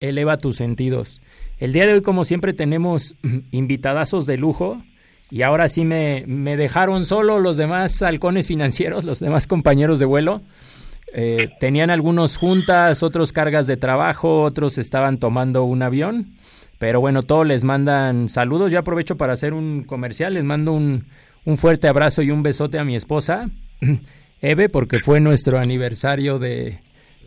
eleva tus sentidos. El día de hoy, como siempre, tenemos invitadazos de lujo y ahora sí me, me dejaron solo los demás halcones financieros, los demás compañeros de vuelo. Eh, tenían algunos juntas, otros cargas de trabajo, otros estaban tomando un avión. Pero bueno, todos les mandan saludos. Yo aprovecho para hacer un comercial. Les mando un, un fuerte abrazo y un besote a mi esposa, Eve, porque fue nuestro aniversario de,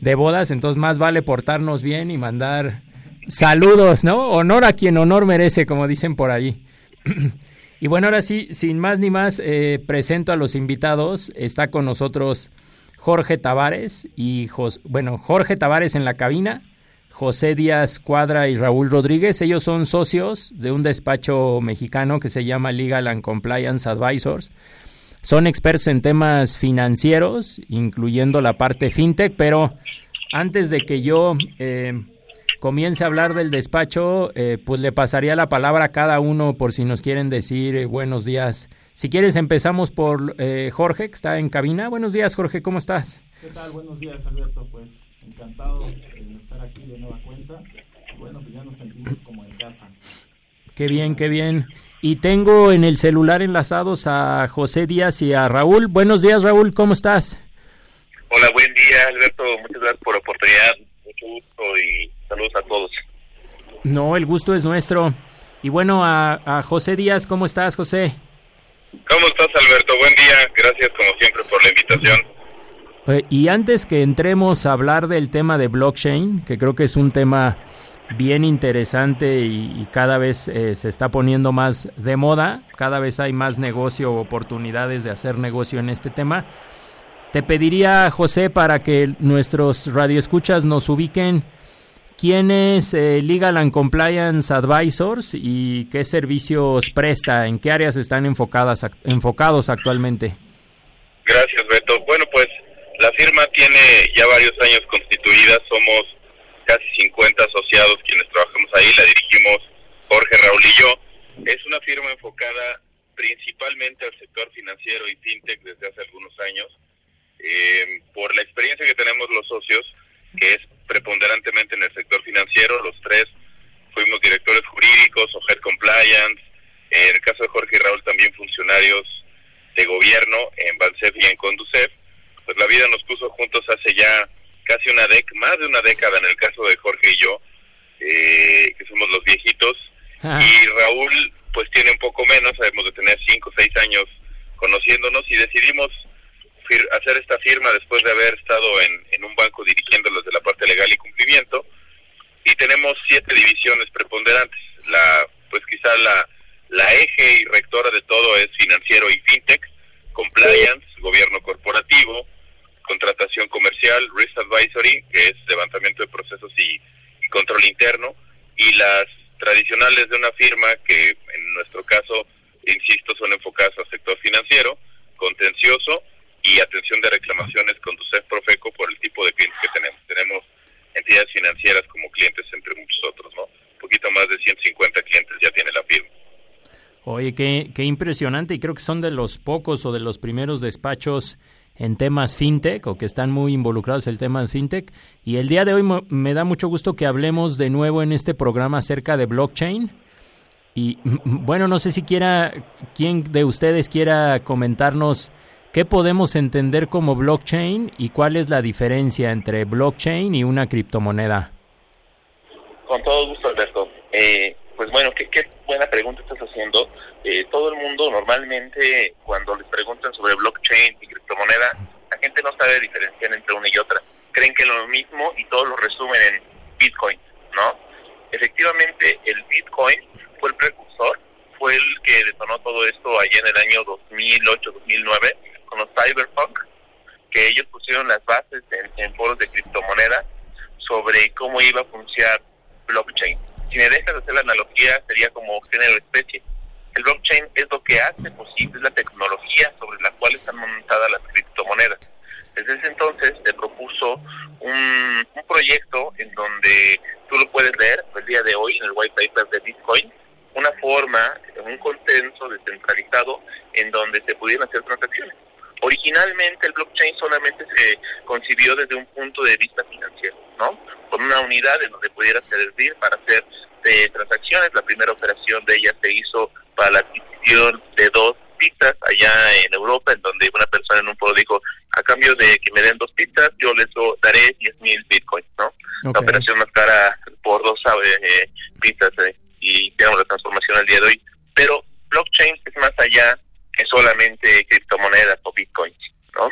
de bodas. Entonces más vale portarnos bien y mandar Saludos, ¿no? Honor a quien honor merece, como dicen por ahí. y bueno, ahora sí, sin más ni más, eh, presento a los invitados. Está con nosotros Jorge Tavares y bueno, Jorge Tavares en la cabina, José Díaz Cuadra y Raúl Rodríguez. Ellos son socios de un despacho mexicano que se llama Legal and Compliance Advisors. Son expertos en temas financieros, incluyendo la parte fintech, pero antes de que yo eh, comience a hablar del despacho, eh, pues le pasaría la palabra a cada uno por si nos quieren decir eh, buenos días. Si quieres, empezamos por eh, Jorge, que está en cabina. Buenos días, Jorge, ¿cómo estás? ¿Qué tal? Buenos días, Alberto. Pues encantado de estar aquí de nueva cuenta. Bueno, pues ya nos sentimos como en casa. Qué bien, qué bien. Y tengo en el celular enlazados a José Díaz y a Raúl. Buenos días, Raúl, ¿cómo estás? Hola, buen día, Alberto. Muchas gracias por la oportunidad. Mucho gusto y saludos a todos. No, el gusto es nuestro. Y bueno, a, José Díaz, ¿cómo estás, José? ¿Cómo estás, Alberto? Buen día. Gracias, como siempre, por la invitación. Eh, y antes que entremos a hablar del tema de blockchain, que creo que es un tema bien interesante y, cada vez eh, se está poniendo más de moda, cada vez hay más negocio, oportunidades de hacer negocio en este tema. Te pediría, José, para que nuestros radioescuchas nos ubiquen quién es eh, Legal and Compliance Advisors y qué servicios presta, en qué áreas están enfocadas, enfocados actualmente. Gracias, Beto. Bueno, pues la firma tiene ya varios años constituida, somos casi 50 asociados quienes trabajamos ahí, la dirigimos Jorge Raúl y yo. Es una firma enfocada principalmente al sector financiero y fintech desde hace algunos años. Eh, por la experiencia que tenemos los socios, que es preponderantemente en el sector financiero, los tres fuimos directores jurídicos o head compliance, en el caso de Jorge y Raúl también funcionarios de gobierno en Bansef y en Conducef, pues la vida nos puso juntos hace ya casi una década, más de una década en el caso de Jorge y yo, eh, que somos los viejitos, ah. y Raúl pues tiene un poco menos, sabemos de tener cinco o seis años conociéndonos y decidimos hacer esta firma después de haber estado en, en un banco dirigiéndolos de la parte legal y cumplimiento. Y tenemos siete divisiones preponderantes. La, pues quizá la, la eje y rectora de todo es financiero y fintech, compliance, gobierno corporativo, contratación comercial, risk advisory, que es levantamiento de procesos y, y control interno, y las tradicionales de una firma que en nuestro caso, insisto, son enfocadas al sector financiero, contencioso y atención de reclamaciones con CEF Profeco por el tipo de clientes que tenemos. Tenemos entidades financieras como clientes entre muchos otros, ¿no? Un poquito más de 150 clientes ya tiene la firma. Oye, qué, qué impresionante y creo que son de los pocos o de los primeros despachos en temas fintech o que están muy involucrados en el tema fintech. Y el día de hoy me da mucho gusto que hablemos de nuevo en este programa acerca de blockchain. Y bueno, no sé si quiera, quién de ustedes quiera comentarnos ¿Qué podemos entender como blockchain y cuál es la diferencia entre blockchain y una criptomoneda? Con todo gusto, Alberto. Eh, pues bueno, qué, buena pregunta estás haciendo. Eh, todo el mundo normalmente cuando les preguntan sobre blockchain y criptomoneda, la gente no sabe diferenciar entre una y otra. Creen que es lo mismo y todos lo resumen en Bitcoin, ¿no? Efectivamente, el Bitcoin fue el precursor, fue el que detonó todo esto allá en el año 2008-2009 con los cyberpunk, que ellos pusieron las bases en, foros de criptomoneda sobre cómo iba a funcionar blockchain. Si me dejas hacer la analogía, sería como género especie. El blockchain es lo que hace posible la tecnología sobre la cual están montadas las criptomonedas. Desde ese entonces se propuso un, un proyecto en donde tú lo puedes leer el día de hoy en el white paper de Bitcoin, una forma, un consenso descentralizado en donde se pudieran hacer transacciones Originalmente el blockchain solamente se concibió desde un punto de vista financiero, ¿no? Con una unidad en donde pudiera servir para hacer eh, transacciones. La primera operación de ella se hizo para la adquisición de dos pizzas allá en Europa, en donde una persona en un pueblo dijo, a cambio de que me den dos pizzas, yo les daré 10 mil bitcoins, ¿no? La operación más cara por dos eh, pizzas eh, y tenemos la transformación al día de hoy. Pero blockchain es más allá que solamente criptomonedas o bitcoins, ¿no?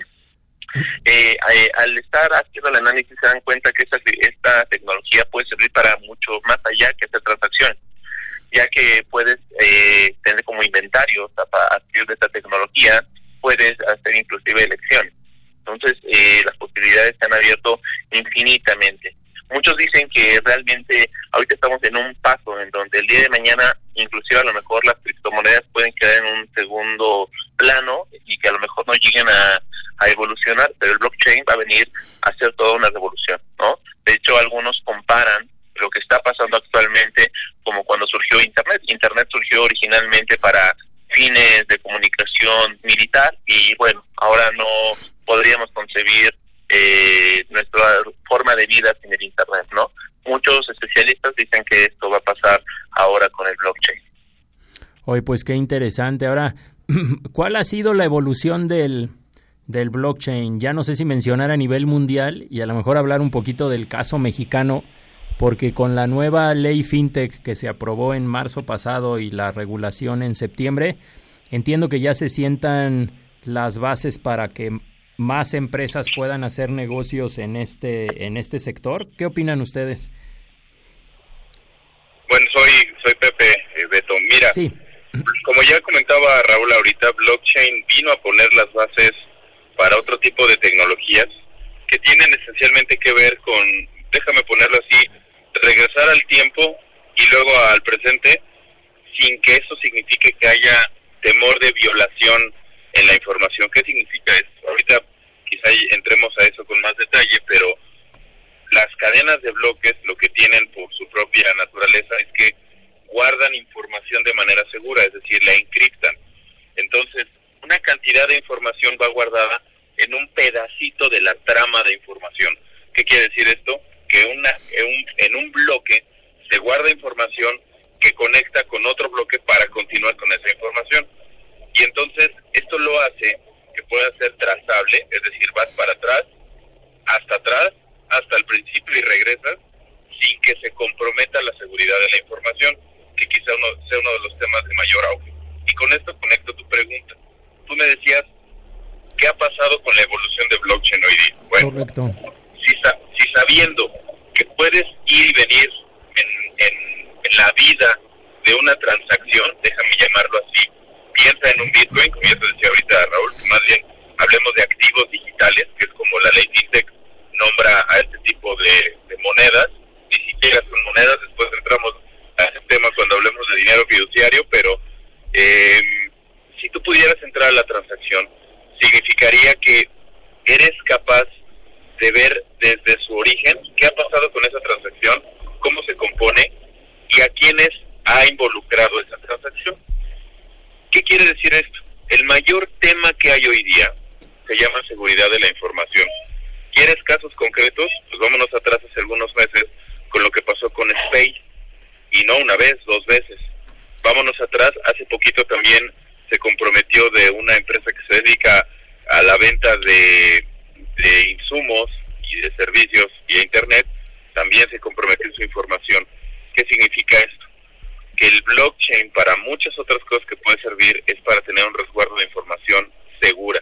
Eh, eh, al estar haciendo el análisis se dan cuenta que esta, esta tecnología puede servir para mucho más allá que hacer transacciones, ya que puedes eh, tener como inventario a partir de esta tecnología, puedes hacer inclusive elecciones. Entonces, las posibilidades se han infinitamente. Muchos dicen que realmente ahorita estamos en un paso en donde el día de mañana, inclusive a lo mejor las criptomonedas pueden quedar en un segundo plano y que a lo mejor no lleguen a, evolucionar, pero el blockchain va a venir a hacer toda una revolución, ¿no? De hecho, algunos comparan lo que está pasando actualmente como cuando surgió Internet. Internet surgió originalmente para fines de comunicación militar y bueno, ahora no podríamos concebir eh, nuestra forma de vida sin el Internet, ¿no? Muchos especialistas dicen que esto va a pasar ahora con el blockchain. Hoy, pues qué interesante. Ahora, ¿cuál ha sido la evolución del, del blockchain? Ya no sé si mencionar a nivel mundial y a lo mejor hablar un poquito del caso mexicano, porque con la nueva ley FinTech que se aprobó en marzo pasado y la regulación en septiembre, entiendo que ya se sientan las bases para que más empresas puedan hacer negocios en este en este sector. ¿Qué opinan ustedes? Bueno, soy soy Pepe eh, Beto. Mira, sí. como ya comentaba Raúl ahorita, blockchain vino a poner las bases para otro tipo de tecnologías que tienen esencialmente que ver con, déjame ponerlo así, regresar al tiempo y luego al presente sin que eso signifique que haya temor de violación en la información. ¿Qué significa esto? Ahorita quizá entremos a eso con más detalle, pero las cadenas de bloques lo que tienen por su propia naturaleza es que guardan información de manera segura, es decir, la encriptan. Entonces, una cantidad de información va guardada en un pedacito de la trama de información. ¿Qué quiere decir esto? Que una, en, un, en un bloque se guarda información que conecta con otro bloque para continuar con esa información. Y entonces esto lo hace que pueda ser trazable, es decir, vas para atrás, hasta atrás, hasta el principio y regresas sin que se comprometa la seguridad de la información, que quizá uno, sea uno de los temas de mayor auge. Y con esto conecto tu pregunta. Tú me decías, ¿qué ha pasado con la evolución de blockchain hoy día? Bueno, Si, si sabiendo que puedes ir y venir en, en, en la vida de una transacción, déjame llamarlo así, piensa en un Bitcoin, como ya te decía ahorita Raúl, que más bien hablemos de activos digitales, que es como la ley FinTech nombra a este tipo de, monedas, ni siquiera son monedas, después entramos a ese tema cuando hablemos de dinero fiduciario, pero eh, si tú pudieras entrar a la transacción, significaría que eres capaz de ver desde su origen qué ha pasado con esa transacción, cómo se compone y a quiénes ha involucrado esa transacción. ¿Qué quiere decir esto? El mayor tema que hay hoy día se llama seguridad de la información. ¿Quieres casos concretos? Pues vámonos atrás hace algunos meses con lo que pasó con Space. Y no una vez, dos veces. Vámonos atrás, hace poquito también se comprometió de una empresa que se dedica a la venta de, de insumos y de servicios y Internet, también se comprometió su información. ¿Qué significa esto? El blockchain para muchas otras cosas que puede servir es para tener un resguardo de información segura.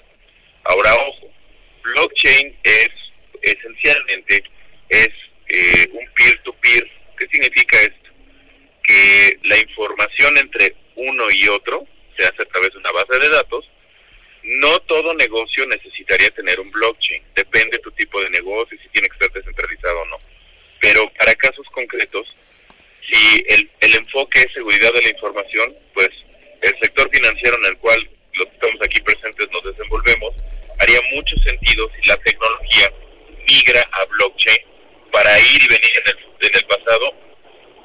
Ahora, ojo, blockchain es esencialmente es eh, un peer-to-peer. -peer. ¿Qué significa esto? Que la información entre uno y otro se hace a través de una base de datos. No todo negocio necesitaría tener un blockchain. Depende de tu tipo de negocio, si tiene que estar descentralizado o no. Pero para casos concretos, si el, el enfoque es seguridad de la información, pues el sector financiero en el cual los que estamos aquí presentes nos desenvolvemos, haría mucho sentido si la tecnología migra a blockchain para ir y venir en el, en el pasado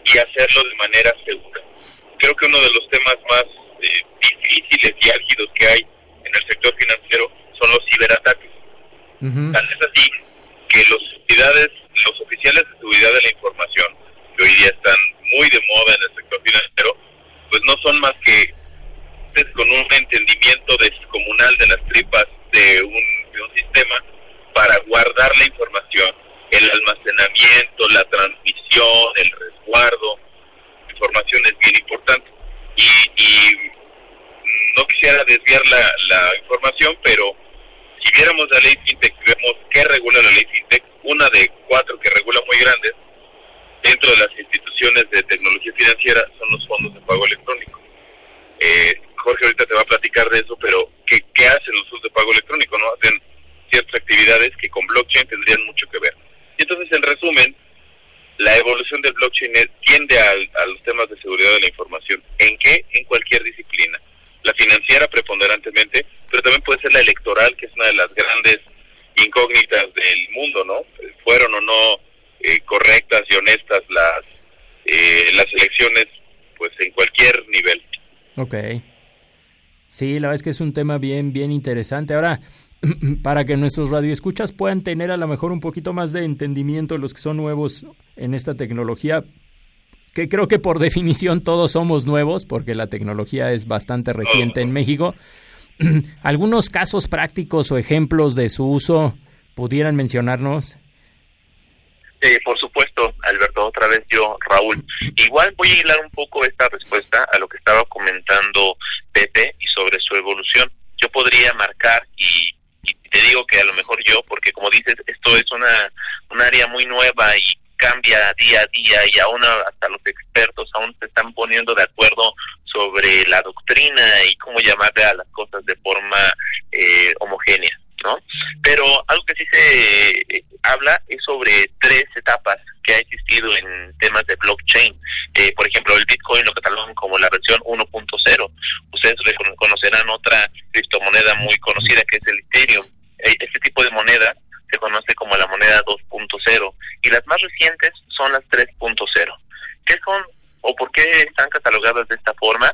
y hacerlo de manera segura. Creo que uno de los temas más eh, difíciles y álgidos que hay en el sector financiero son los ciberataques. Es así que los entidades, los oficiales de seguridad de la información, que hoy día están muy de moda en el sector financiero, pues no son más que con un entendimiento descomunal de las tripas de un, de un sistema para guardar la información, el almacenamiento, la transmisión, el resguardo, información es bien importante. Y, y no quisiera desviar la, la información, pero si viéramos la ley FinTech, vemos qué regula la ley FinTech, una de cuatro que regula muy grandes, dentro de las instituciones de tecnología financiera son los fondos de pago electrónico. Eh, Jorge ahorita te va a platicar de eso, pero ¿qué, qué hacen los fondos de pago electrónico? no Hacen ciertas actividades que con blockchain tendrían mucho que ver. Y entonces, en resumen, la evolución del blockchain tiende a, a los temas de seguridad de la información. ¿En qué? En cualquier disciplina. La financiera preponderantemente, pero también puede ser la electoral, que es una de las grandes incógnitas del mundo, ¿no? Fueron o no eh, correctas y honestas las eh, las elecciones, pues en cualquier nivel. Ok. Sí, la verdad es que es un tema bien, bien interesante. Ahora, para que nuestros radioescuchas puedan tener a lo mejor un poquito más de entendimiento los que son nuevos en esta tecnología, que creo que por definición todos somos nuevos, porque la tecnología es bastante reciente en México. ¿Algunos casos prácticos o ejemplos de su uso pudieran mencionarnos? Eh, por supuesto, Alberto, otra vez yo, Raúl. Igual voy a hilar un poco esta respuesta a lo que estaba comentando Pepe y sobre su evolución. Yo podría marcar y, te digo que a lo mejor yo, porque como dices, esto es una un área muy nueva y cambia día a día y aún hasta los expertos aún se están poniendo de acuerdo sobre la doctrina y cómo llamarle a las cosas de forma eh, homogénea. ¿No? Pero algo que sí se eh, habla es sobre tres etapas que ha existido en temas de blockchain. Eh, por ejemplo, el Bitcoin lo catalogan como la versión 1.0. Ustedes conocerán otra criptomoneda muy conocida que es el Ethereum. Eh, este tipo de moneda se conoce como la moneda 2.0 y las más recientes son las 3.0. ¿Qué son o por qué están catalogadas de esta forma?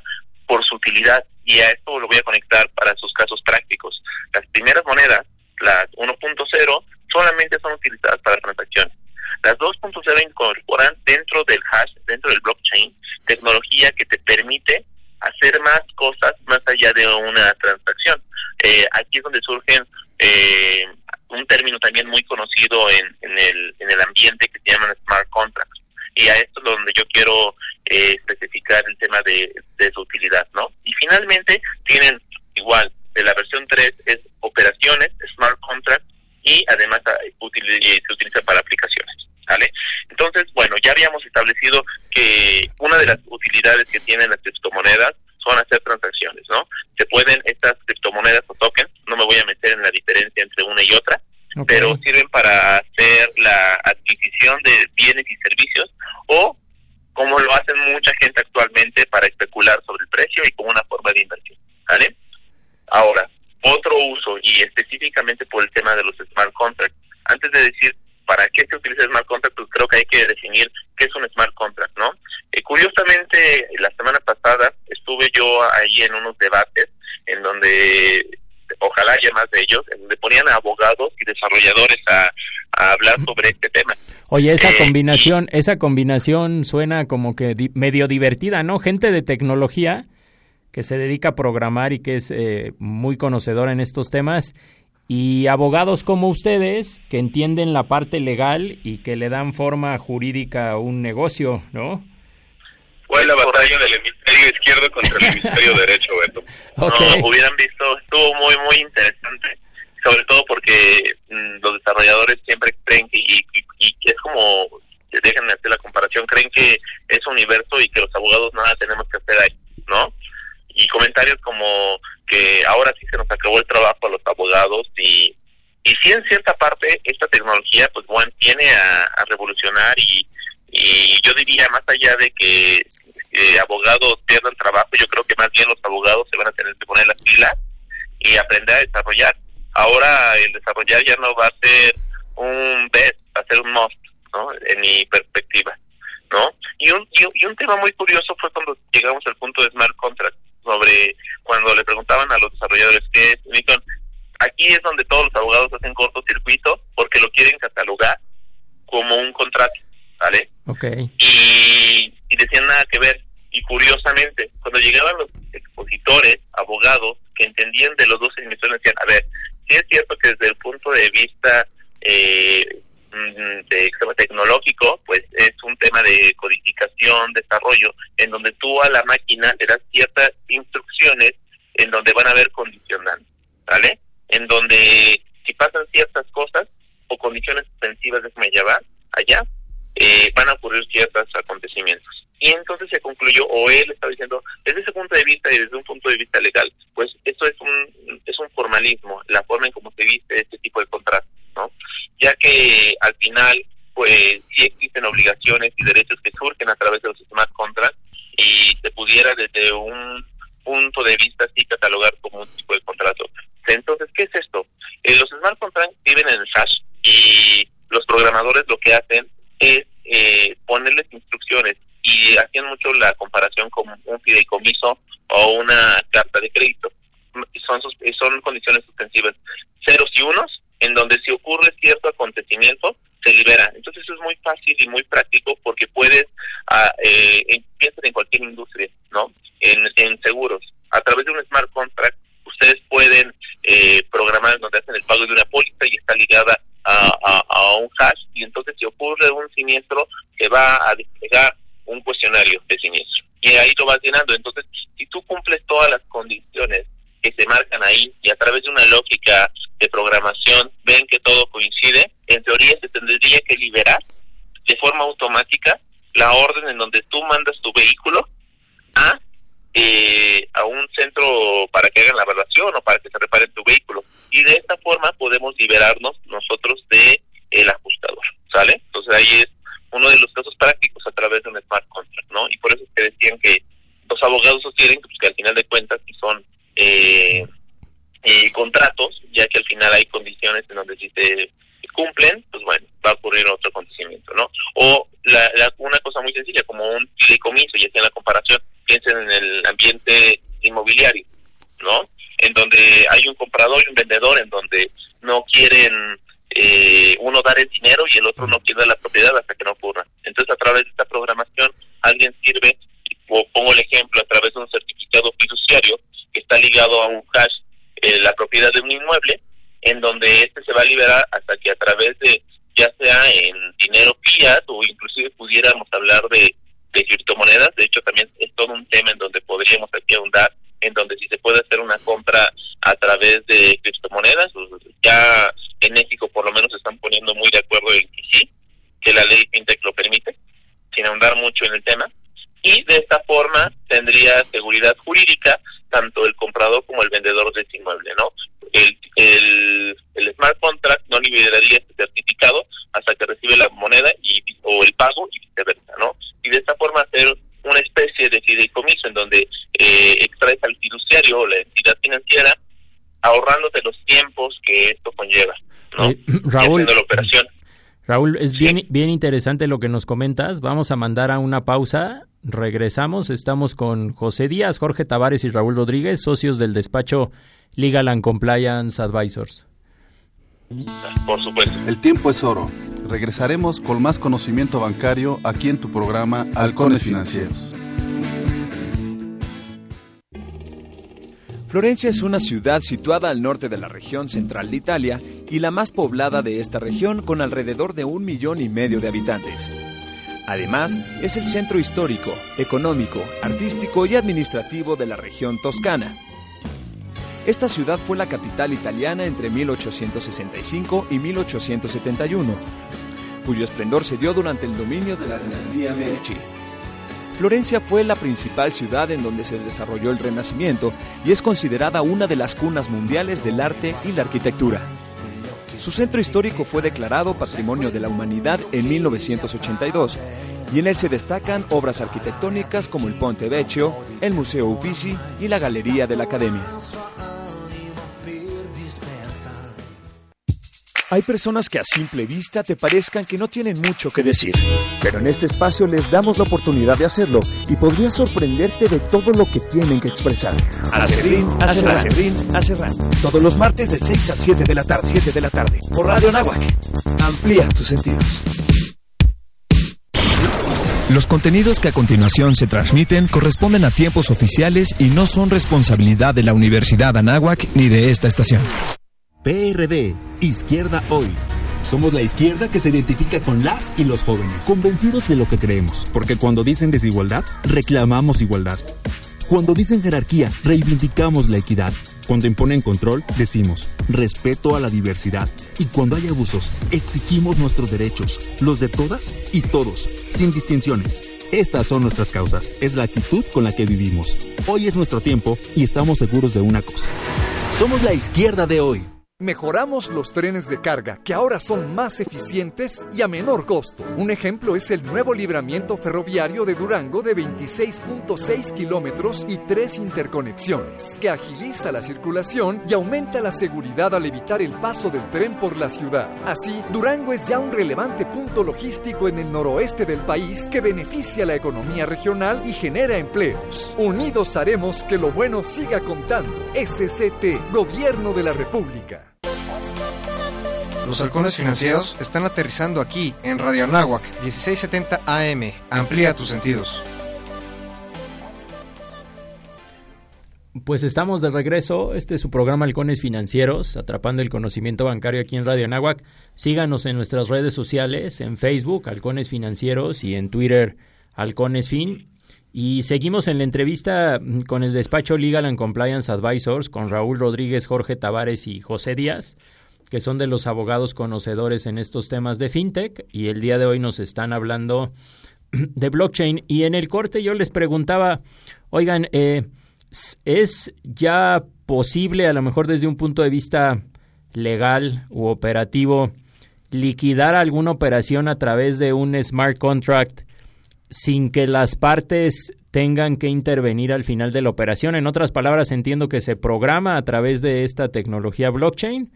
Por su utilidad y a esto lo voy a conectar para sus casos prácticos. Las primeras monedas, las 1.0, solamente son utilizadas para transacciones. Las 2.0 incorporan dentro del hash, dentro del blockchain, tecnología que te permite hacer más cosas más allá de una transacción. Eh, aquí es donde surgen eh, un término también muy conocido en, el, en el ambiente que se llaman smart contracts. Y a esto es donde yo quiero eh, especificar el tema de, de su utilidad, ¿no? Y finalmente tienen igual, de la versión 3 es operaciones, smart contracts, y además ah, eh, se utiliza para aplicaciones. ¿vale? Entonces, bueno, ya habíamos establecido que una de las utilidades que tienen las criptomonedas son hacer transacciones, ¿no? Se pueden estas criptomonedas o tokens, no me voy a meter en la diferencia entre una y otra, pero sirven para hacer la adquisición de bienes y servicios o como lo hacen mucha gente actualmente para especular sobre el precio y como una forma de inversión, ¿vale? Ahora, otro uso y específicamente por el tema de los smart contracts. Antes de decir para qué se utiliza smart contract, pues creo que hay que definir qué es un smart contract, ¿no? Eh, curiosamente, la semana pasada estuve yo ahí en unos debates en donde ojalá haya más de ellos, en donde ponían a abogados y desarrolladores a, hablar sobre este tema. Oye, esa eh, combinación, esa combinación suena como que medio divertida, ¿no? Gente de tecnología que se dedica a programar y que es eh, muy conocedora en estos temas, y abogados como ustedes que entienden la parte legal y que le dan forma jurídica a un negocio, ¿no? Fue la batalla del hemisferio izquierdo contra el hemisferio derecho, Beto. No, hubieran visto, estuvo muy, muy interesante, sobre todo porque mm, los desarrolladores siempre creen que, y, y, es como, déjenme hacer la comparación, creen que es universo y que los abogados nada tenemos que hacer ahí, ¿no? y comentarios como que ahora sí se nos acabó el trabajo a los abogados y y sí en cierta parte esta tecnología pues bueno viene a, revolucionar y, y yo diría más allá de que abogados pierdan trabajo yo creo que más bien los abogados se van a tener que poner las pilas y aprender a desarrollar ahora el desarrollar ya no va a ser un bet va a ser un must ¿no? en mi perspectiva ¿no? Y un, y, un tema muy curioso fue cuando llegamos al punto de smart contract sobre cuando le preguntaban a los desarrolladores qué es Aquí es donde todos los abogados hacen cortocircuito porque lo quieren catalogar como un contrato, ¿vale? Ok. Y, y decían nada que ver. Y curiosamente, cuando llegaban los expositores, abogados, que entendían de los dos emisiones, decían, a ver, sí es cierto que desde el punto de vista eh, mm, de tecnológico, pues es un tema de codificación, desarrollo, en donde tú a la máquina le das ciertas instrucciones en donde van a haber condicionantes, ¿vale? En donde si pasan ciertas cosas o condiciones suspensivas, déjame llevar allá, eh, van a ocurrir ciertos acontecimientos. Y entonces se concluyó, o él estaba diciendo, desde ese punto de vista y desde un punto de vista legal, pues eso es un, es un formalismo, la forma en cómo se viste este tipo de contrato, ¿no? Ya que al final, pues sí existen obligaciones y derechos que surgen a través de los smart contracts y se pudiera desde un punto de vista así catalogar como un tipo de contrato. Entonces, ¿qué es esto? Eh, los smart contracts viven en el hash y los programadores lo que hacen es eh, ponerles instrucciones y hacían mucho la comparación con un fideicomiso o una carta de crédito. Son, son condiciones suspensivas ceros y unos, en donde si ocurre cierto acontecimiento, se libera. Entonces es muy fácil y muy práctico porque puedes, uh, eh, en cualquier industria, ¿no? En, en seguros. A través de un smart contract, ustedes pueden eh, programar donde hacen el pago de una póliza y está ligada a, a, a, un hash y entonces si ocurre un siniestro se va a desplegar un cuestionario de siniestro y ahí lo vas llenando entonces si tú cumples todas las condiciones que se marcan ahí y a través de una lógica de programación ven que todo coincide en teoría se tendría que liberar de forma automática la orden en donde tú mandas tu vehículo a eh, a un centro para que hagan la evaluación o para que se repare tu vehículo. Y de esta forma podemos liberarnos nosotros de el ajustador, ¿sale? Entonces ahí es uno de los casos prácticos a través de un smart contract, ¿no? Y por eso es que decían que los abogados sostienen pues, que al final de cuentas si son eh, eh, contratos, ya que al final hay condiciones en donde si se cumplen, pues bueno, va a ocurrir otro acontecimiento, ¿no? O la, la, una cosa muy sencilla, como un fideicomiso, y hacían la comparación, piensen en el ambiente inmobiliario, ¿no? En donde hay un comprador y un vendedor, en donde no quieren eh, uno dar el dinero y el otro no quiere la propiedad hasta que no ocurra. Entonces, a través de esta programación, alguien sirve, o pongo el ejemplo, a través de un certificado fiduciario que está ligado a un hash, eh, la propiedad de un inmueble, en donde este se va a liberar hasta que a través de, ya sea en dinero fiat o inclusive pudiéramos hablar de de criptomonedas. De hecho, también es todo un tema en donde podríamos aquí ahondar, en donde si se puede hacer una compra a través de criptomonedas, ya en México por lo menos se están poniendo muy de acuerdo en que sí, que la ley FinTech lo permite, sin ahondar mucho en el tema. Y de esta forma tendría seguridad jurídica tanto el comprador como el vendedor de ese inmueble, ¿no? El, el, el smart contract no liberaría este certificado hasta que recibe la moneda y o el pago y viceversa, ¿no? Y de esta forma hacer una especie de fideicomiso en donde eh, extraes al fiduciario o la entidad financiera ahorrándote los tiempos que esto conlleva, ¿no? Eh, Raúl, la operación. Raúl, es bien, bien interesante lo que nos comentas. Vamos a mandar a una pausa. Regresamos. Estamos con José Díaz, Jorge Tavares y Raúl Rodríguez, socios del despacho Legal and Compliance Advisors. Por supuesto. El tiempo es oro. Regresaremos con más conocimiento bancario aquí en tu programa Halcones Financieros. Florencia es una ciudad situada al norte de la región central de Italia y la más poblada de esta región con alrededor de un millón y medio de habitantes. Además, es el centro histórico, económico, artístico y administrativo de la región toscana. Esta ciudad fue la capital italiana entre 1865 y 1871, cuyo esplendor se dio durante el dominio de la dinastía Medici. Florencia fue la principal ciudad en donde se desarrolló el Renacimiento y es considerada una de las cunas mundiales del arte y la arquitectura. Su centro histórico fue declarado Patrimonio de la Humanidad en 1982 y en él se destacan obras arquitectónicas como el Ponte Vecchio, el Museo Uffizi y la Galería de la Academia. Hay personas que a simple vista te parezcan que no tienen mucho que decir, pero en este espacio les damos la oportunidad de hacerlo y podrías sorprenderte de todo lo que tienen que expresar. Acerrín, Acerrín, Acerrán. Todos los martes de 6 a 7 de la tarde, 7 de la tarde, por Radio Nahuac. Amplía tus sentidos. Los contenidos que a continuación se transmiten corresponden a tiempos oficiales y no son responsabilidad de la Universidad Anáhuac ni de esta estación. PRD, Izquierda Hoy. Somos la izquierda que se identifica con las y los jóvenes, convencidos de lo que creemos, porque cuando dicen desigualdad, reclamamos igualdad. Cuando dicen jerarquía, reivindicamos la equidad. Cuando imponen control, decimos respeto a la diversidad. Y cuando hay abusos, exigimos nuestros derechos, los de todas y todos, sin distinciones. Estas son nuestras causas, es la actitud con la que vivimos. Hoy es nuestro tiempo y estamos seguros de una cosa. Somos la izquierda de hoy. Mejoramos los trenes de carga, que ahora son más eficientes y a menor costo. Un ejemplo es el nuevo libramiento ferroviario de Durango de 26.6 kilómetros y tres interconexiones, que agiliza la circulación y aumenta la seguridad al evitar el paso del tren por la ciudad. Así, Durango es ya un relevante punto logístico en el noroeste del país que beneficia la economía regional y genera empleos. Unidos haremos que lo bueno siga contando. SCT, Gobierno de la República. Los halcones financieros están aterrizando aquí en Radio Anáhuac 1670 AM. Amplía tus sentidos. Pues estamos de regreso. Este es su programa Halcones Financieros, atrapando el conocimiento bancario aquí en Radio Anáhuac. Síganos en nuestras redes sociales, en Facebook, Halcones Financieros, y en Twitter, Halcones Fin. Y seguimos en la entrevista con el despacho Legal and Compliance Advisors, con Raúl Rodríguez, Jorge Tavares y José Díaz que son de los abogados conocedores en estos temas de fintech y el día de hoy nos están hablando de blockchain. Y en el corte yo les preguntaba, oigan, eh, ¿es ya posible, a lo mejor desde un punto de vista legal u operativo, liquidar alguna operación a través de un smart contract sin que las partes tengan que intervenir al final de la operación? En otras palabras, entiendo que se programa a través de esta tecnología blockchain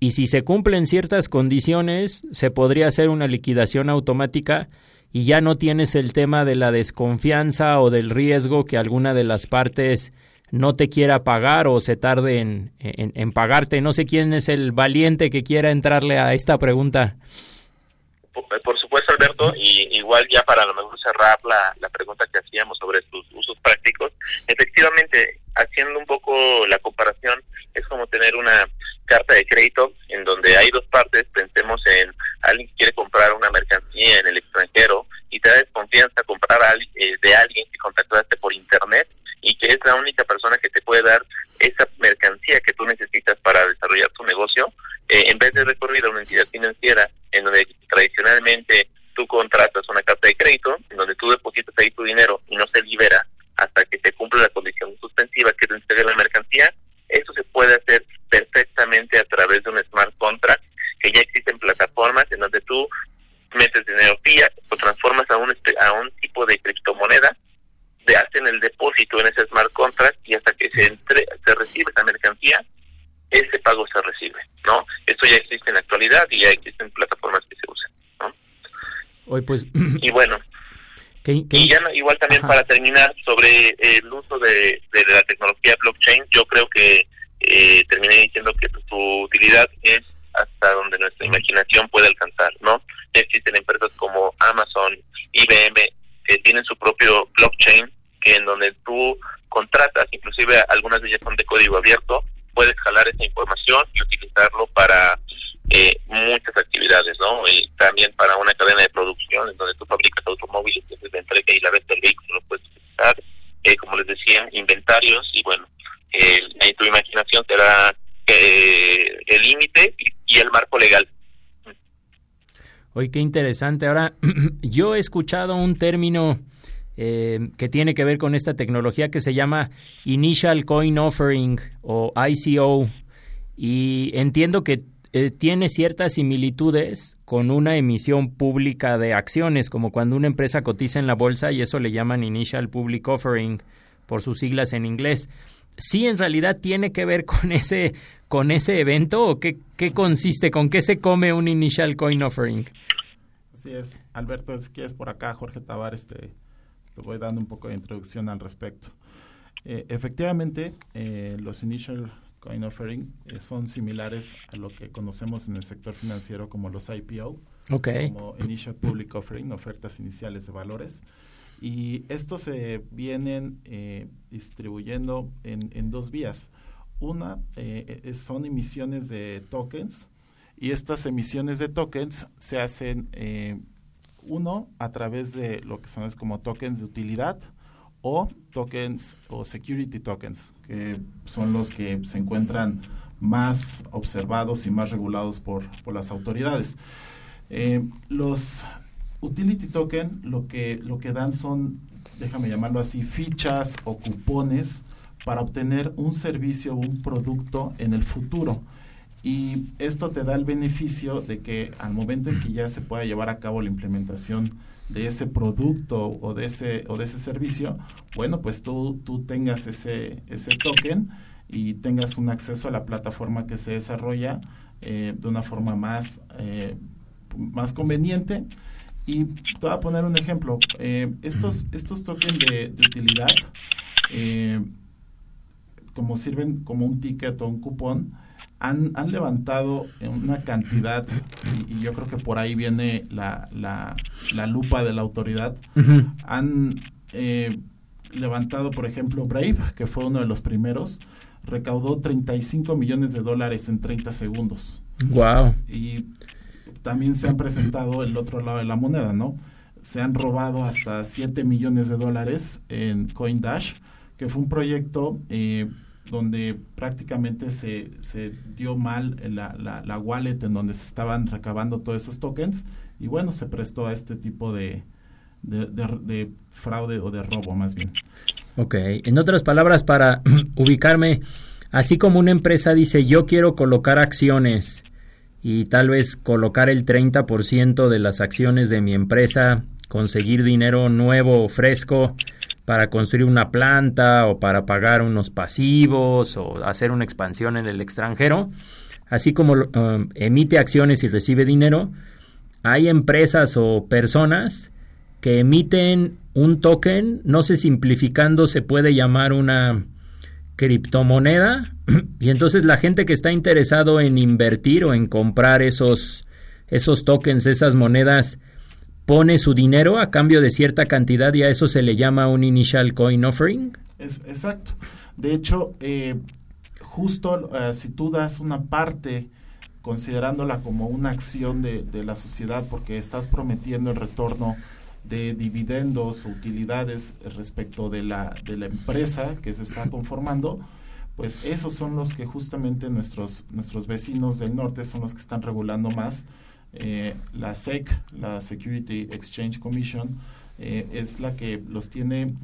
y si se cumplen ciertas condiciones, se podría hacer una liquidación automática y ya no tienes el tema de la desconfianza o del riesgo que alguna de las partes no te quiera pagar o se tarde en, en, pagarte. No sé quién es el valiente que quiera entrarle a esta pregunta. Por, supuesto, Alberto, y igual ya para lo mejor cerrar la, la pregunta que hacíamos sobre sus usos prácticos, efectivamente, haciendo un poco la comparación, es como tener una carta de crédito en donde hay dos partes, pensemos en alguien que quiere comprar una mercancía en el extranjero y te da desconfianza comprar eh, de alguien que contactaste por internet y que es la única persona que te puede dar esa mercancía que tú necesitas para desarrollar tu negocio, eh, en vez de recurrir a una entidad financiera en donde tradicionalmente tú contratas una carta de crédito, en donde tú depositas ahí tu dinero y no se libera hasta que se cumple la condición suspensiva que te entregue la mercancía, eso se puede hacer perfectamente a través de un smart contract, que ya existen plataformas en donde tú metes dinero fiat, lo transformas a un, a un tipo de criptomoneda, te hacen el depósito en ese smart contract y hasta que se, entre, se recibe esa mercancía, ese pago se recibe, ¿no? Esto ya existe en la actualidad y ya existen plataformas que se usan, ¿no? Hoy pues... y bueno, y ya igual también para terminar sobre el uso de, de, la tecnología blockchain, yo creo que eh, terminé diciendo que su utilidad es hasta donde nuestra imaginación puede alcanzar, ¿no? Existen empresas como Amazon, IBM, que tienen su propio blockchain, que en donde tú contratas, inclusive algunas de ellas son de código abierto, puedes jalar esa información y utilizarlo para eh, muchas actividades, ¿no? Y también para una cadena de producción en donde tú fabricas automóviles, desde la entrega y la venta del vehículo lo puedes utilizar, eh, como les decía, inventarios y bueno, eh, tu imaginación será eh, el límite y, el marco legal. Oye, qué interesante. Ahora, yo he escuchado un término eh, que tiene que ver con esta tecnología que se llama Initial Coin Offering o ICO y entiendo que eh, tiene ciertas similitudes con una emisión pública de acciones, como cuando una empresa cotiza en la bolsa y eso le llaman Initial Public Offering por sus siglas en inglés. Sí en realidad tiene que ver con ese, con ese evento o qué, qué consiste, con qué se come un initial coin offering? Así es, Alberto, si quieres por acá, Jorge Tavares, te, te voy dando un poco de introducción al respecto. Eh, efectivamente, eh, los initial coin offering eh, son similares a lo que conocemos en el sector financiero como los IPO, como initial public offering, ofertas iniciales de valores. Y estos se vienen distribuyendo en, en, dos vías. Una son emisiones de tokens y estas emisiones de tokens se hacen uno a través de lo que son como tokens de utilidad o tokens o security tokens, que son los que se encuentran más observados y más regulados por, las autoridades. Eh, los utility token lo que, lo que dan son, déjame llamarlo así, fichas o cupones para obtener un servicio o un producto en el futuro. Y esto te da el beneficio de que al momento en que ya se pueda llevar a cabo la implementación de ese producto o de ese, o de ese servicio, bueno, pues tú, tú tengas ese, ese token y tengas un acceso a la plataforma que se desarrolla eh, de una forma más, eh, más conveniente. Y te voy a poner un ejemplo. Eh, estos, estos tokens de, de utilidad, como sirven como un ticket o un cupón, han, han levantado una cantidad, y, yo creo que por ahí viene la, la, lupa de la autoridad, han eh, levantado, por ejemplo, Brave, que fue uno de los primeros, recaudó 35 millones de dólares en 30 segundos. Wow. Y también se han presentado el otro lado de la moneda, ¿no? Se han robado hasta 7 millones de dólares en CoinDash, que fue un proyecto eh, donde prácticamente se, se dio mal la, la, wallet en donde se estaban recabando todos esos tokens y bueno, se prestó a este tipo de, de, fraude o de robo más bien. Ok, en otras palabras, para ubicarme, así como una empresa dice yo quiero colocar acciones y tal vez colocar el 30% de las acciones de mi empresa, conseguir dinero nuevo, fresco, para construir una planta o para pagar unos pasivos o hacer una expansión en el extranjero, así como um, emite acciones y recibe dinero, hay empresas o personas que emiten un token, no sé, simplificando se puede llamar una criptomoneda, y entonces la gente que está interesado en invertir o en comprar esos, esos tokens, esas monedas, pone su dinero a cambio de cierta cantidad y a eso se le llama un initial coin offering. Es, exacto. De hecho, eh, justo eh, si tú das una parte considerándola como una acción de, la sociedad porque estás prometiendo el retorno de dividendos utilidades respecto de la, de la empresa que se está conformando, pues esos son los que justamente nuestros, nuestros vecinos del norte son los que están regulando más. Eh, la SEC, la Security Exchange Commission, eh, es la que los tiene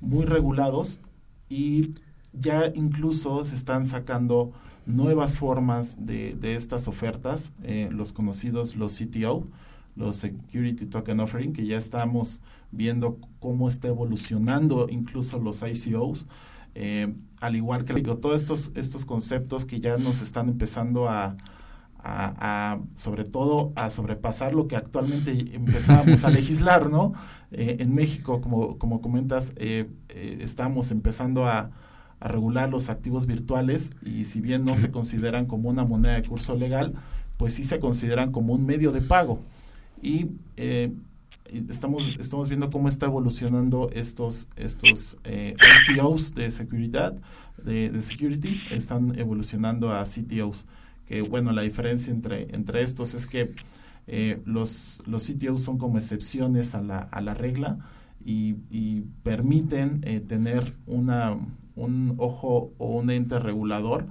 muy regulados y ya incluso se están sacando nuevas formas de, estas ofertas, eh, los conocidos los CTO, los Security Token Offering, que ya estamos viendo cómo está evolucionando incluso los ICOs, al igual que todos estos, estos conceptos que ya nos están empezando a, a, sobre todo a sobrepasar lo que actualmente empezábamos a legislar, ¿no? Eh, en México, como, como comentas, eh, eh, estamos empezando a, regular los activos virtuales y si bien no se consideran como una moneda de curso legal, pues sí se consideran como un medio de pago. Y estamos, estamos viendo cómo está evolucionando estos, estos ICOs de seguridad, de, security, están evolucionando a CTOs bueno, la diferencia entre, entre estos es que eh, los, los CTOs son como excepciones a la, a la regla y, permiten eh, tener una, un ojo o un ente regulador